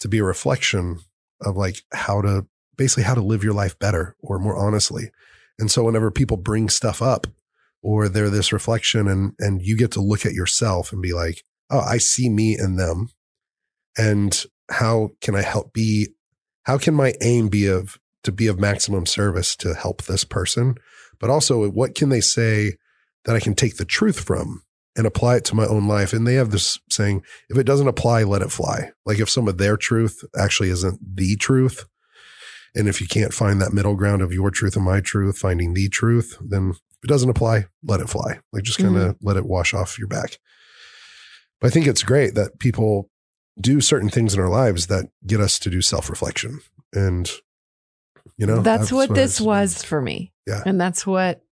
to be a reflection of like how to basically how to live your life better or more honestly. And so whenever people bring stuff up or they're this reflection and and you get to look at yourself and be like, "Oh, I see me in them." And how can I help be how can my aim be of to be of maximum service to help this person but also what can they say that i can take the truth from and apply it to my own life? And they have this saying if it doesn't apply let it fly. Like if some of their truth actually isn't the truth and if you can't find that middle ground of your truth and my truth finding the truth then if it doesn't apply let it fly. Like just kind of mm-hmm. let it wash off your back. But i think it's great that people do certain things in our lives that get us to do self-reflection. And you know that's, what this was for me. Yeah. And that's what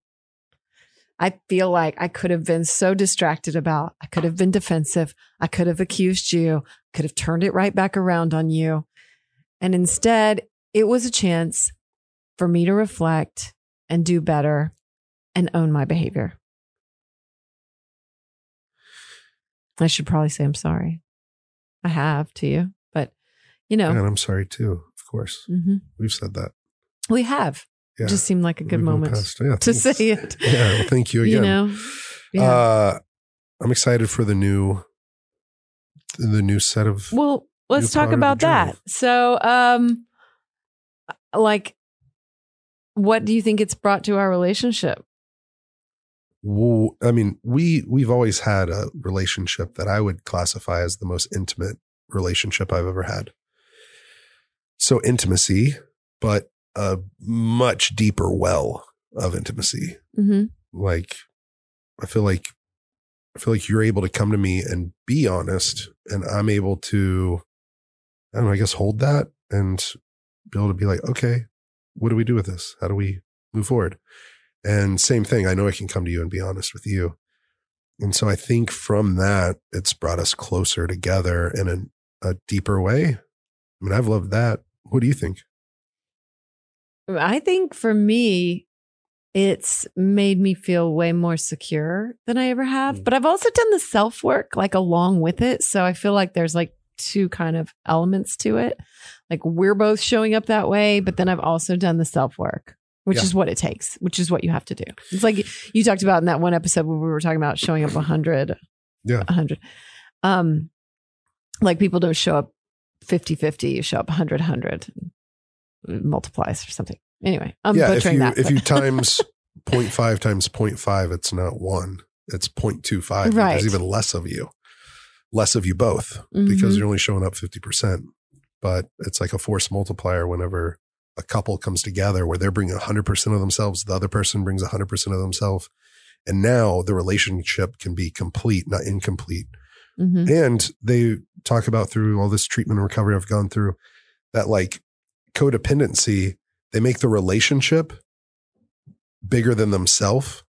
I feel like I could have been so distracted about. I could have been defensive. I could have accused you, could have turned it right back around on you. And instead, it was a chance for me to reflect and do better and own my behavior. I should probably say I'm sorry. I have to you, but you know, and i'm sorry too of course mhm. we've said that we have. yeah It just seemed like a good We've moment past- yeah, to thanks. say it. yeah well, thank you again You know, yeah. uh i'm excited for the new the new set of well, let's talk part of the about that. So, um, like, what do you think it's brought to our relationship? Well, I mean, we we've always had a relationship that I would classify as the most intimate relationship I've ever had. So intimacy, but a much deeper well of intimacy. Mm-hmm. Like I feel like I feel like you're able to come to me and be honest and I'm able to I don't know, I guess hold that and be able to be like, okay, what do we do with this? How do we move forward? And same thing, I know I can come to you and be honest with you. And so I think from that, it's brought us closer together in a, a deeper way. I mean, I've loved that. What do you think? I think for me, it's made me feel way more secure than I ever have. Mm. But I've also done the self work like along with it. So I feel like there's like two kind of elements to it. Like we're both showing up that way, but then I've also done the self work, which Yeah. is what it takes, which is what you have to do. It's like you talked about in that one episode where we were talking about showing up 100. Yeah. 100. Um, like people don't show up 50 50, you show up 100 100 multiplies or something. Anyway, I'm yeah, if you that. if you times 0.5 times 0.5, it's not one. It's 0.25. Right. There's even less of you. Less of you both Mhm. because you're only showing up 50%. But it's like a force multiplier whenever a couple comes together where they're bringing 100% of themselves, the other person brings 100% of themselves. And now the relationship can be complete, not incomplete. Mhm. And they talk about through all this treatment and recovery I've gone through that like codependency, they make the relationship bigger than themselves.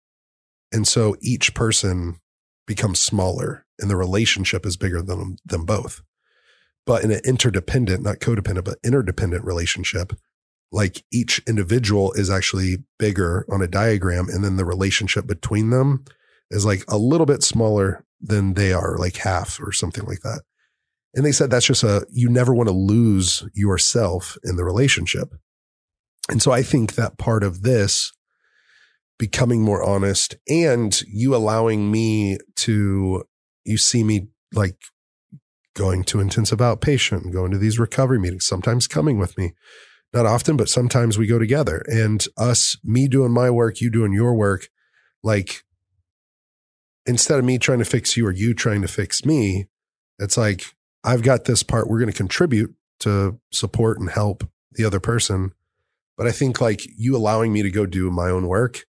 And so each person becomes smaller and the relationship is bigger than them both. But in an interdependent, not codependent, but interdependent relationship, like each individual is actually bigger on a diagram. And then the relationship between them is like a little bit smaller than they are, like half or something like that. And they said that's just a, you never want to lose yourself in the relationship. And so I think that part of this becoming more honest and you allowing me to you see me like going to intensive outpatient going to these recovery meetings sometimes coming with me not often but sometimes we go together and us me doing my work you doing your work like instead of me trying to fix you or you trying to fix me it's like i've got this part we're going to contribute to support and help the other person but i think like you allowing me to go do my own work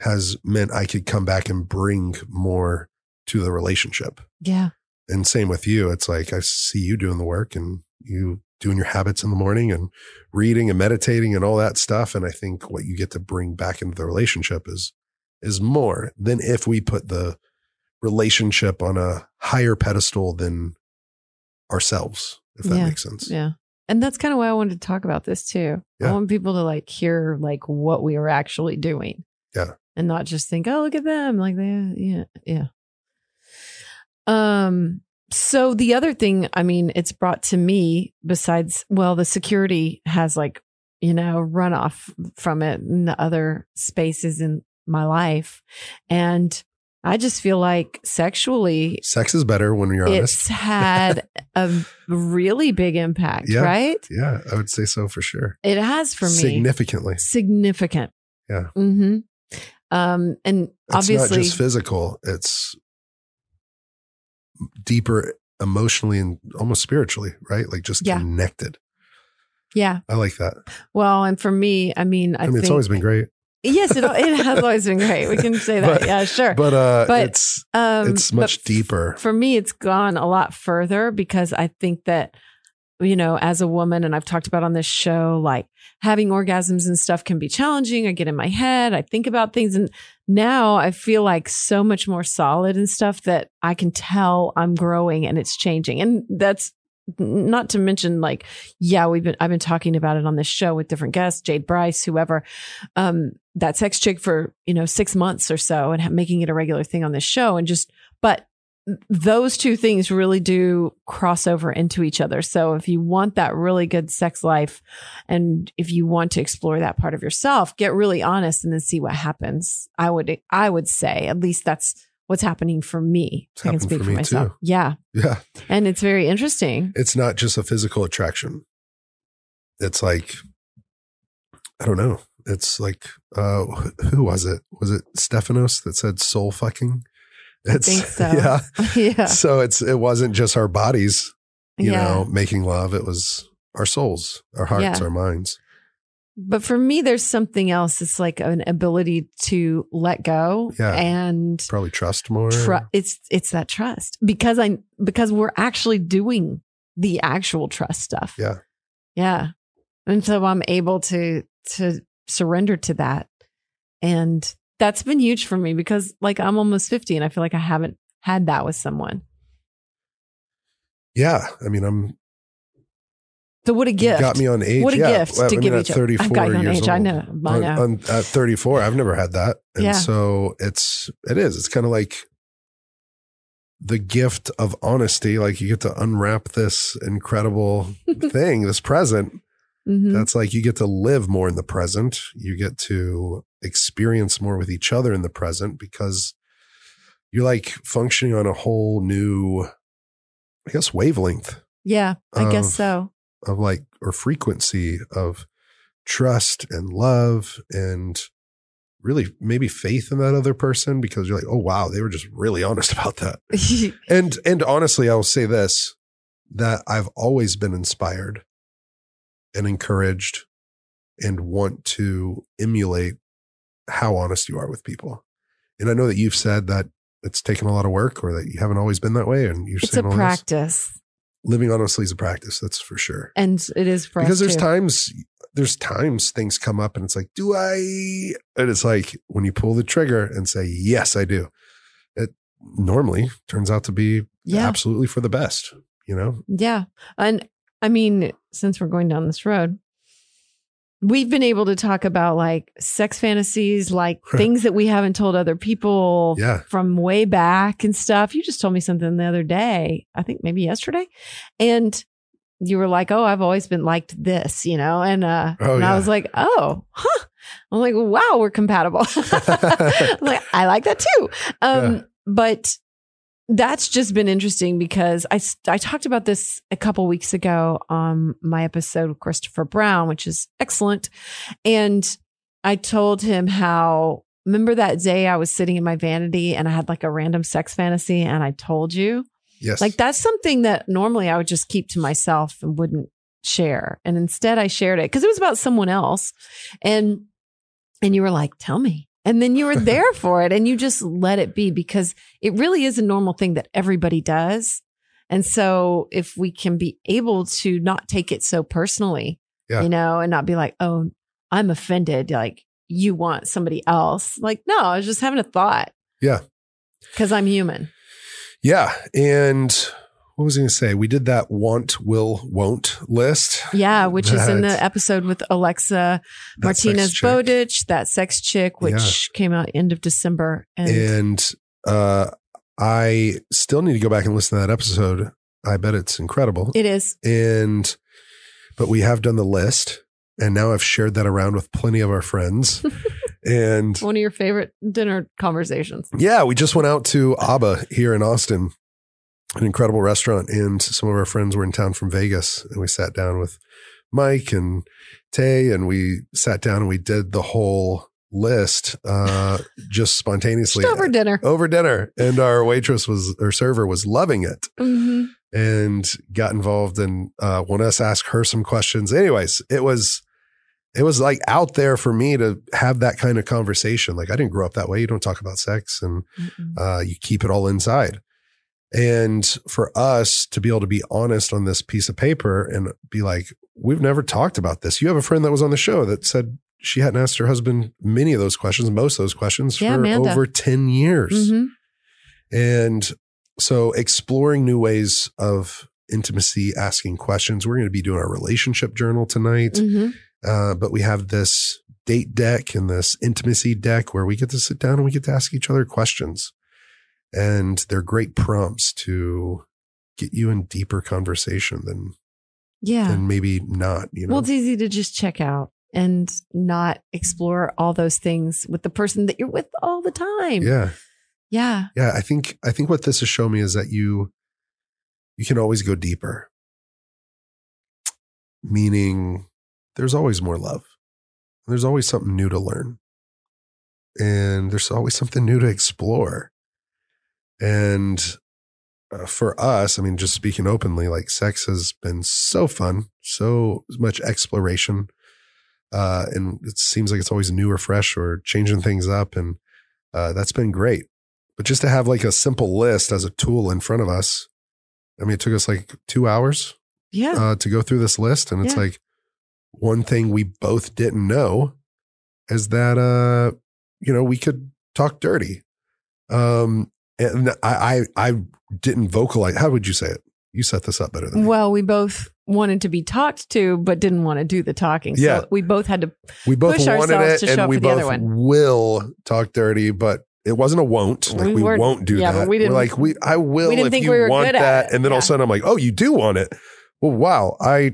has meant I could come back and bring more to the relationship. Yeah. And same with you. It's like I see you doing the work and you doing your habits in the morning and reading and meditating and all that stuff. And I think what you get to bring back into the relationship is is more than if we put the relationship on a higher pedestal than ourselves, if that Yeah. makes sense. Yeah. And that's kind of why I wanted to talk about this too. I want people to like hear like what we are actually doing. Yeah. And not just think, oh, look at them. Like they, yeah, yeah. Um, so the other thing, I mean, it's brought to me besides, well, the security has like, you know, runoff from it in the other spaces in my life. And I just feel like sexually Sex is better when you're honest. it's had a really big impact, Yeah. right? Yeah, I would say so for sure. It has for me Significantly. significant. Yeah. hmm Um, and It's obviously, not just physical, it's deeper emotionally and almost spiritually, right? Like just Yeah. connected. yeah. I like that. Well, and for me, I mean, I, I, mean, think it's always been great. Yes, it, it has always been great. We can say that. But- yeah, sure. But uh But, it's um, it's much deeper. for me it's gone a lot further because i think that you know as a woman and i've talked about on this show like having orgasms and stuff can be challenging i get in my head i think about things and now i feel like so much more solid and stuff that i can tell i'm growing and it's changing and that's not to mention like yeah we've been i've been talking about it on this show with different guests jade bryce whoever um that sex chick for you know six months or so and making it a regular thing on this show and just but those two things really do cross over into each other. So if you want that really good sex life and if you want to explore that part of yourself, get really honest and then see what happens. I would I would say at least that's what's happening for me. It's I can speak for for myself. too. Yeah. Yeah. And it's very interesting. It's not just a physical attraction. It's like I don't know. It's like uh who was it? Was it Stephanos that said soul fucking? It's think so. yeah. yeah. So it's it wasn't just our bodies, you yeah. know, making love. It was our souls, our hearts, Yeah. our minds. But for me, there's something else. It's like an ability to let go Yeah. and Probably trust more. Tru- it's it's that trust because I because we're actually doing the actual trust stuff. Yeah. Yeah. And so I'm able to to surrender to that. And that's been huge for me because like I'm almost 50 and I feel like I haven't had that with someone. Yeah. I mean, I'm So what a you gift. got me on age. What a yeah. gift Well, to I mean, give each other. 34 I've got you on age. I old. know. I know. on- at 34, I've never had that. And Yeah. so it's, it is, it's kind of like the gift of honesty. Like you get to unwrap this incredible thing, this present. Mhm. That's like you get to live more in the present. You get to experience more with each other in the present because you're like functioning on a whole new, I guess, wavelength Yeah, I guess so. Of like or frequency of trust and love and really maybe faith in that other person because you're like oh wow they were just really honest about that. And and honestly i'll say this that i've always been inspired and encouraged and want to emulate how honest you are with people. And i know that you've said that it's taken a lot of work or that you haven't always been that way and you're it's a all this. Living honestly is a practice that's for sure And it is for because us there's too. times there's times things come up and it's like do i and it's like when you pull the trigger and say yes i do it normally turns out to be Yeah. absolutely for the best you know Yeah. And I mean, since we're going down this road, we've been able to talk about like sex fantasies, like things that we haven't told other people Yeah. from way back and stuff. You just told me something the other day, I think maybe yesterday. And you were like, "Oh, I've always been liked this," you know, and uh, Oh, and yeah. I was like, "Oh, huh." I'm like, "Wow, we're compatible." Like, I like that too. Um, Yeah. but that's just been interesting because I, I talked about this a couple weeks ago on my episode with Christopher Brown, which is excellent, and I told him how. Remember that day I was sitting in my vanity and I had like a random sex fantasy and I told you? Yes. Like that's something that normally I would just keep to myself and wouldn't share. And instead I shared it because it was about someone else. And and you were like, tell me. And then you were there for it and you just let it be because it really is a normal thing that everybody does. And so if we can be able to not take it so personally, Yeah. you know, and not be like, oh, I'm offended, like you want somebody else. Like, no, I was just having a thought. Yeah. Because I'm human. Yeah. And what was I going to say? We did that want, will, won't list. Yeah, which is in the episode with Alexa Martinez. Bowditch, that sex chick, which came out end of December. And, And uh, I still need to go back and listen to that episode. I bet it's incredible. it is. and, but we have done the list. And now I've shared that around with plenty of our friends. and One of your favorite dinner conversations. Yeah, we just went out to Aba here in Austin, an incredible restaurant, and some of our friends were in town from Vegas, and we sat down with Mike and Tay, and we sat down and we did the whole list uh, just spontaneously Just over dinner. over dinner, and our waitress was or server was loving it hmm and got involved and uh, wanted us to ask her some questions. Anyways, it was it was like out there for me to have that kind of conversation. Like I didn't grow up that way. You don't talk about sex and uh, you keep it all inside. And for us to be able to be honest on this piece of paper and be like, we've never talked about this. You have a friend that was on the show that said she hadn't asked her husband many of those questions, most of those questions Yeah, for Amanda. over 10 years. hmm And so exploring new ways of intimacy, asking questions. We're going to be doing our relationship journal tonight. hmm Uh, but we have this date deck and this intimacy deck where we get to sit down and we get to ask each other questions. And they're great prompts to get you in deeper conversation than, Yeah. than maybe not, you know? Well, it's easy to just check out and not explore all those things with the person that you're with all the time. yeah. Yeah. Yeah. I think, I think what this has shown me is that you, you can always go deeper. Meaning there's always more love. There's always something new to learn. And there's always something new to explore. And uh, for us, I mean, just speaking openly, like sex has been so fun, so much exploration. Uh, and it seems like it's always new or fresh or changing things up. And uh, that's been great. But just to have like a simple list as a tool in front of us, I mean, it took us like two hours Yeah. uh, to go through this list. And it's Yeah. like one thing we both didn't know is that, uh, you know, we could talk dirty. Um, and I, I, I didn't vocalize. How would you say it? You set this up better than me. well, we both wanted to be talked to, but didn't want to do the talking. So Yeah. we both had to. we both push wanted ourselves it to show and up we for the other both one. will talk dirty, but it wasn't a won't. Like We we, won't do yeah, that. we We're didn't- like we I will we didn't if think you we were want good at that. And then all of a sudden I'm like, oh, you do want it. Well, wow. I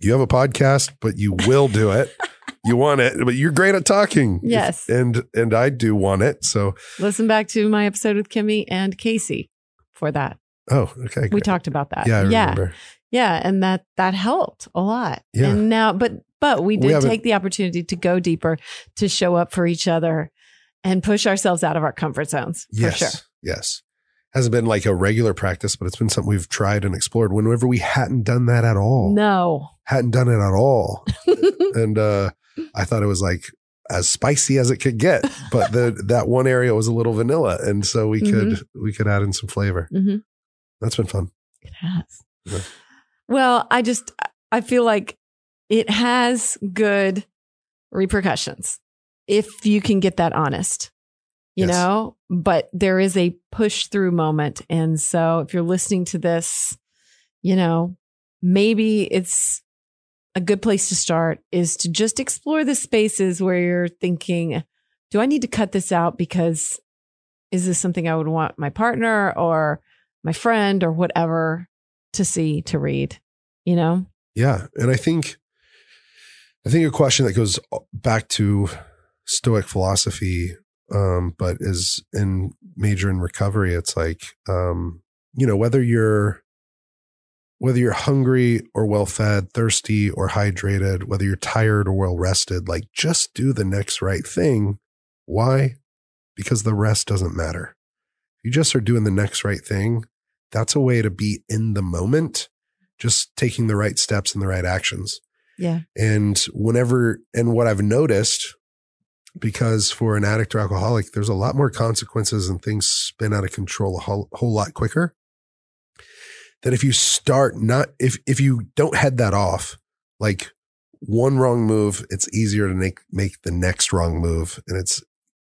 you have a podcast, but you will do it. you want it, but you're great at talking. Yes. and and I do want it. So Listen back to my episode with Kimmy and Casey for that. oh, okay. We talked about that. Yeah, I yeah. remember. Yeah, and that that helped a lot. Yeah. And now but but we We did haven't- take the opportunity to go deeper, to show up for each other and push ourselves out of our comfort zones. Yes. For sure. Yes. Hasn't been like a regular practice, but it's been something we've tried and explored whenever we hadn't done that at all. No. Hadn't done it at all. and uh, I thought it was like as spicy as it could get, but the that one area was a little vanilla, and so we could we could add in some flavor. Mhm. That's been fun. It has. Yeah. Well, I just I feel like it has good repercussions if you can get that honest. You Yes. know, but there is a push through moment and so if you're listening to this, you know, maybe it's a good place to start is to just explore the spaces where you're thinking, do I need to cut this out because is this something I would want my partner or my friend or whatever to see, to read. you know? Yeah. And I think, I think a question that goes back to Stoic philosophy, um, but is in major in recovery. It's like, um, you know, whether you're, whether you're hungry or well fed, thirsty or hydrated, whether you're tired or well rested, like just do the next right thing. Why? Because the rest doesn't matter. You just are doing the next right thing. That's a way to be in the moment, just taking the right steps and the right actions. Yeah. And whenever, and what I've noticed, because for an addict or alcoholic, there's a lot more consequences and things spin out of control a whole, whole lot quicker. That if you start not, if, if you don't head that off, like one wrong move, it's easier to make, make the next wrong move. And it's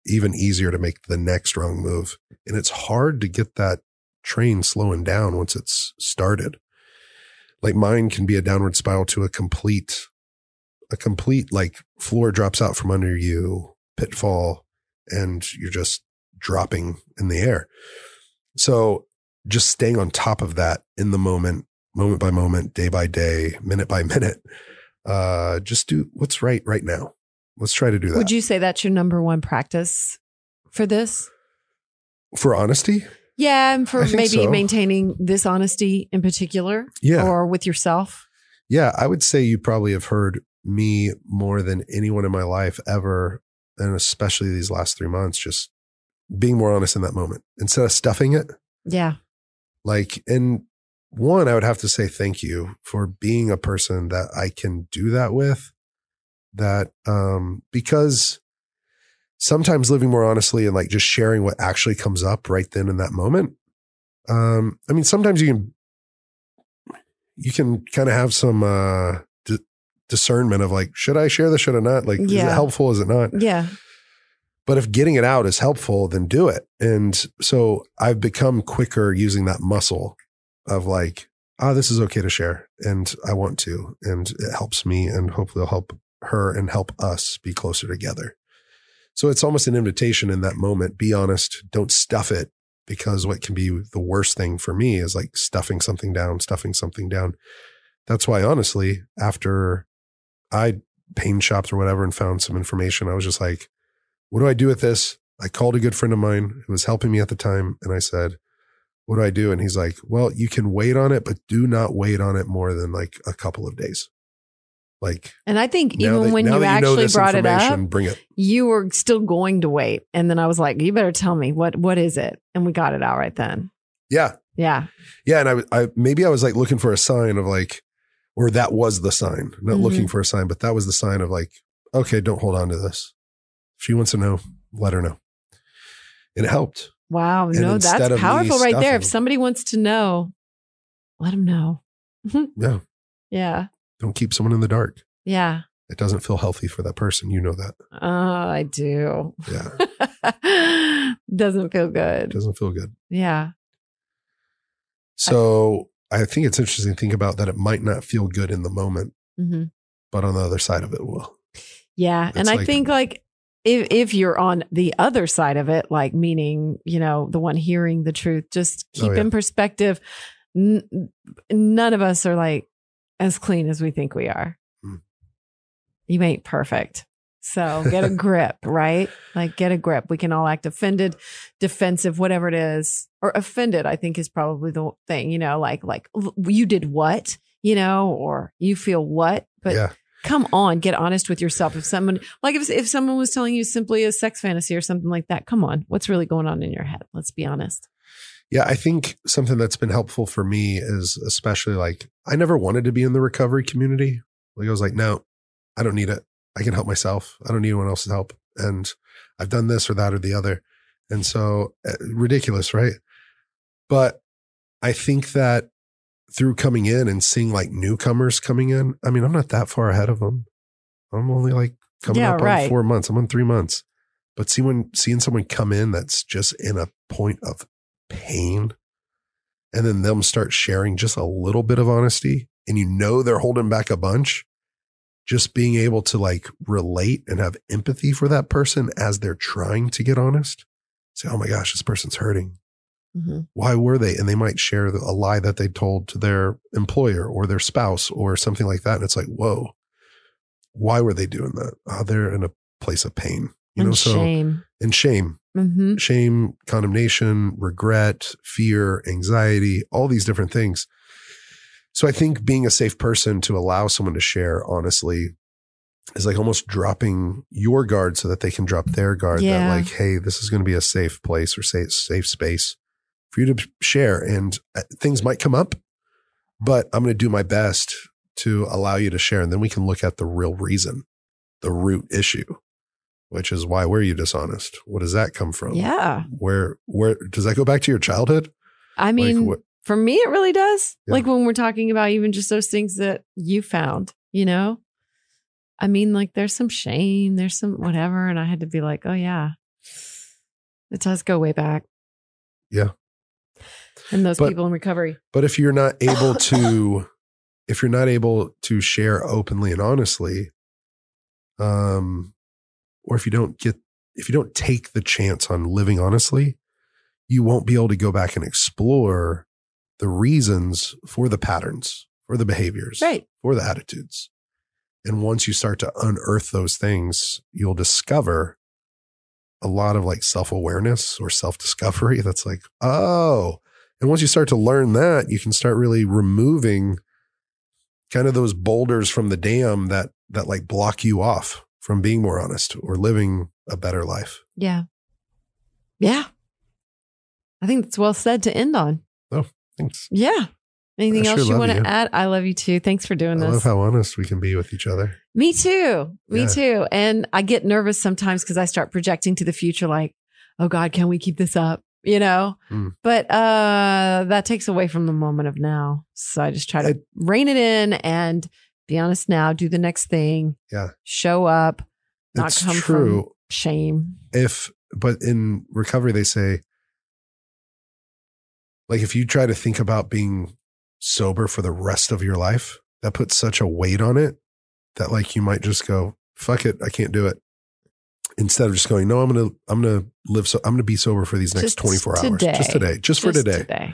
even easier to make the next wrong move. And it's hard to get that train slowing down once it's started. Like mine can be a downward spiral to a complete, a complete like floor drops out from under you, pitfall, and you're just dropping in the air. So just staying on top of that in the moment, moment by moment, day by day, minute by minute, uh, just do what's right right now. Let's try to do that. Would you say that's your number one practice for this? for honesty? Yeah, and for maybe so. maintaining this honesty in particular Yeah. or with yourself. Yeah, I would say you probably have heard me more than anyone in my life ever, and especially these last three months, just being more honest in that moment instead of stuffing it. Yeah. Like, and one, I would have to say thank you for being a person that I can do that with. That, um, because sometimes living more honestly and like just sharing what actually comes up right then in that moment. Um, I mean, sometimes you can, you can kind of have some, uh, discernment of like, should I share this? Should I not? Like, is it helpful? Is it not? Yeah. But if getting it out is helpful, then do it. And so I've become quicker using that muscle of like, ah, this is okay to share and I want to. And it helps me and hopefully it'll help her and help us be closer together. So it's almost an invitation in that moment. Be honest. Don't stuff it because what can be the worst thing for me is like stuffing something down, stuffing something down. That's why, honestly, after I pain shopped or whatever and found some information, I was just like, what do I do with this? I called a good friend of mine who was helping me at the time and I said, what do I do? And he's like, well, you can wait on it, but do not wait on it more than like a couple of days. Like And I think even that- when you actually brought it up, bring it. you were still going to wait. And then I was like, you better tell me what what is it? And we got it out right then. Yeah. Yeah. Yeah. And I, I, maybe I was like looking for a sign of like, or that was the sign, not Mhm. looking for a sign, but that was the sign of like, okay, don't hold on to this. If she wants to know, let her know. And it helped. Wow. And no, that's powerful right there. If somebody wants to know, let them know. Yeah. Yeah. Don't keep someone in the dark. Yeah. It doesn't feel healthy for that person. You know that. Oh, I do. Yeah. Doesn't feel good. doesn't feel good. Yeah. So I think it's interesting to think about that it might not feel good in the moment, hmm but on the other side of it will. Yeah. It's and I like- think like if if you're on the other side of it, like meaning, you know, the one hearing the truth, just Oh, keep yeah. in perspective. N- none of us are like as clean as we think we are. Hmm. You ain't perfect. So get a grip, right? Like get a grip. We can all act offended, defensive, whatever it is. Or offended, I think is probably the thing, you know, like like you did what, you know, or you feel what, but yeah. come on, get honest with yourself. If someone like if if someone was telling you simply a sex fantasy or something like that, come on, what's really going on in your head? Let's be honest. Yeah. I think something that's been helpful for me is especially like I never wanted to be in the recovery community. Like I was like, no, I don't need it. I can help myself. I don't need anyone else's help. And I've done this or that or the other. And so uh, ridiculous, right? But I think that through coming in and seeing like newcomers coming in, I mean, I'm not that far ahead of them. I'm only like coming Yeah, up right. on four months. I'm on three months. But see when seeing someone come in that's just in a point of pain and then them start sharing just a little bit of honesty and you know they're holding back a bunch just being able to like relate and have empathy for that person as they're trying to get honest say oh my gosh this person's hurting Mhm. Why were they? And they might share a lie that they told to their employer or their spouse or something like that. And it's like, whoa, why were they doing that? Oh, they're in a place of pain, you and know, so shame. and shame, hmm shame, condemnation, regret, fear, anxiety, all these different things. So I think being a safe person to allow someone to share honestly is like almost dropping your guard so that they can drop their guard Yeah. that like, hey, this is going to be a safe place or safe, safe space for you to share. And uh, things might come up, but I'm going to do my best to allow you to share. And then we can look at the real reason, the root issue, which is why were you dishonest? What does that come from? Yeah. Where, where does that go back to your childhood? I mean, what- for me, it really does. Yeah. Like when we're talking about even just those things that you found, you know? I mean, like there's some shame, there's some whatever. And I had to be like, oh, yeah, it does go way back. Yeah. And those But- people in recovery. But if you're not able to, if you're not able to share openly and honestly, um, or if you don't get, if you don't take the chance on living honestly, you won't be able to go back and explore the reasons for the patterns, for the behaviors, Right. for the attitudes. And once you start to unearth those things, you'll discover a lot of like self awareness or self discovery that's like, oh, and once you start to learn that, you can start really removing kind of those boulders from the dam that that like block you off from being more honest or living a better life. Yeah. Yeah. I think that's well said to end on. Oh. Thanks. Yeah. Anything I else sure you want to add? I love you too. Thanks for doing this. I doing love how honest we can be with each other. Me too. Me Yeah. too. And I get nervous sometimes because I start projecting to the future like, oh God, can we keep this up? You know? Mm. But uh that takes away from the moment of now. So I just try to It- rein it in and be honest now, do the next thing. Yeah. Show up, not it's come true. from shame. if but in recovery they say like if you try to think about being sober for the rest of your life that puts such a weight on it that like you might just go fuck it i can't do it instead of just going no i'm gonna i'm gonna live so i'm gonna be sober for these next Just 24 hours today. just today just, for Just today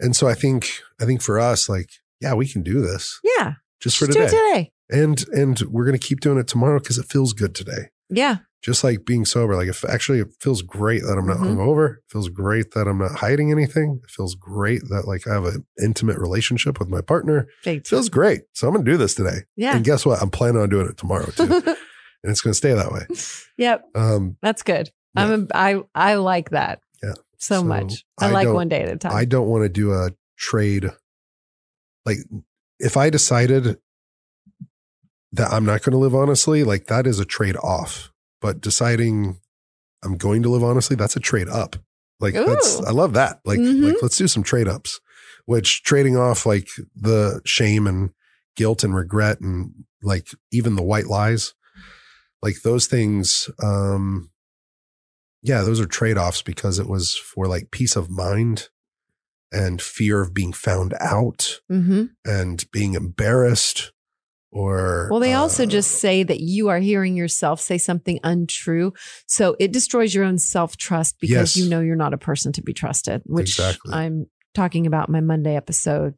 and so i think i think for us like yeah we can do this Yeah. just for do it today today. and and we're gonna keep doing it tomorrow because it feels good today Yeah. Just like being sober. Like if actually it feels great that I'm not Mhm. hungover. It feels great that I'm not hiding anything. It feels great that like I have an intimate relationship with my partner. Big It feels great. So I'm gonna do this today. Yeah. And guess what? I'm planning on doing it tomorrow too. and it's gonna stay that way. yep. Um That's good. Yeah. I'm a, I I like that. Yeah. So, So much. I, I like one day at a time. I don't want to do a trade. Like if I decided that I'm not gonna live honestly, like that is a trade off. But deciding I'm going to live honestly, that's a trade up. Like that's I love that. Like Mhm. like let's do some trade ups. Which trading off like the shame and guilt and regret and like even the white lies, like those things, um yeah, those are trade offs because it was for like peace of mind and fear of being found out hmm and being embarrassed or Well, they also uh, just say that you are hearing yourself say something untrue. So it destroys your own self trust because Yes. you know you're not a person to be trusted, which Exactly. I'm talking about my Monday episode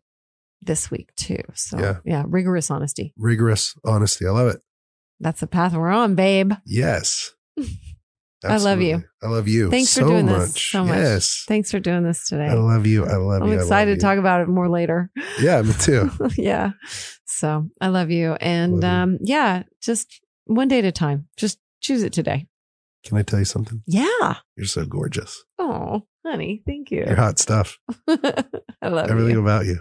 this week too. So Yeah. yeah, rigorous honesty. rigorous honesty. I love it. That's the path we're on, babe. Yes. I love you. I love you. Thanks for so doing this so much. Yes. Thanks for doing this today. I love you. I love you. I'm you. I excited to talk about it more later. Yeah, me too. yeah. So I love you. And Love you. um, yeah, just one day at a time. Just choose it today. Can I tell you something? Yeah. You're so gorgeous. Oh, honey, thank you. You're hot stuff. I love Everything you. about you.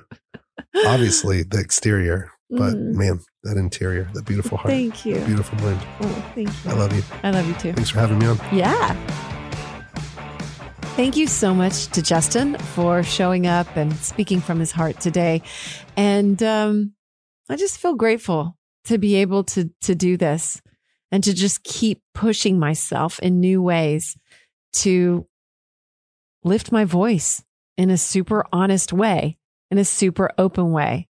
Obviously, the exterior, but Mm, man, that interior, that beautiful heart, thank you. beautiful mind. Oh, thank you. I love you. I love you too. Thanks for having me on. Yeah. Thank you so much to Justin for showing up and speaking from his heart today. And um, I just feel grateful to be able to to do this and to just keep pushing myself in new ways to lift my voice in a super honest way, in a super open way.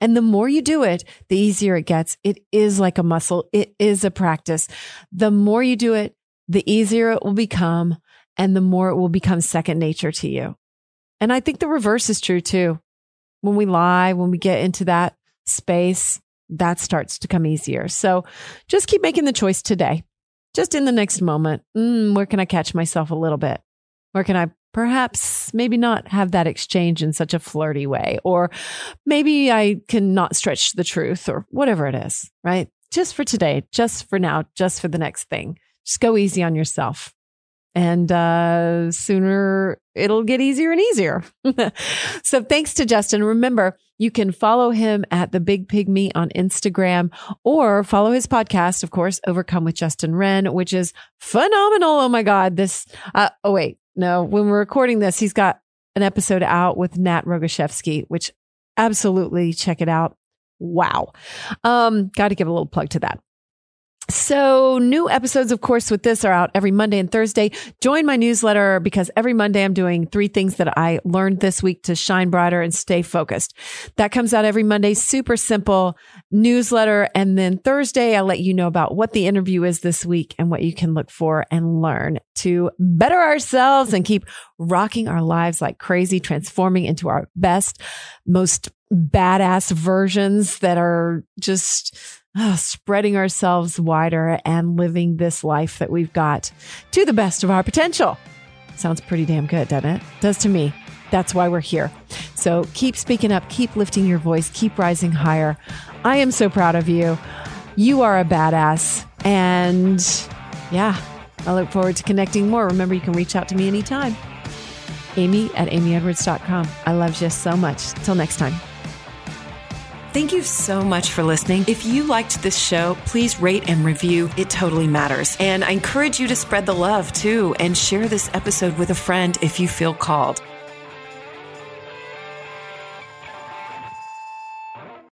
And the more you do it, the easier it gets. It is like a muscle. It is a practice. The more you do it, the easier it will become. and the more it will become second nature to you. And I think the reverse is true too. When we lie, when we get into that space, that starts to come easier. So just keep making the choice today, just in the next moment. Mm, where can I catch myself a little bit? Where can I perhaps maybe not have that exchange in such a flirty way? Or maybe I can not stretch the truth or whatever it is, right? Just for today, just for now, just for the next thing. Just go easy on yourself and uh, sooner it'll get easier and easier. so thanks to Justin. Remember, you can follow him at the Big Pygmy on Instagram or follow his podcast, of course, Overcome with Justin Wren, which is phenomenal. Oh my God. This, uh, oh wait, no, when we're recording this, he's got an episode out with Nat Rogoshevsky, which absolutely check it out. Wow. Um, got to give a little plug to that. So, new episodes, of course, with this are out every Monday and Thursday. Join my newsletter because every Monday I'm doing three things that I learned this week to shine brighter and stay focused. That comes out every Monday. Super simple newsletter. And then Thursday, I'll let you know about what the interview is this week and what you can look for and learn to better ourselves and keep rocking our lives like crazy, transforming into our best, most badass versions that are just oh, spreading ourselves wider and living this life that we've got to the best of our potential. Sounds pretty damn good, doesn't it? Does to me. That's why we're here. So keep speaking up, keep lifting your voice, keep rising higher. I am so proud of you. You are a badass. And yeah, I look forward to connecting more. Remember, you can reach out to me anytime. Amy at amyedwards.com. I love you so much. Till next time. Thank you so much for listening. If you liked this show, please rate and review. It totally matters. And I encourage you to spread the love too and share this episode with a friend if you feel called.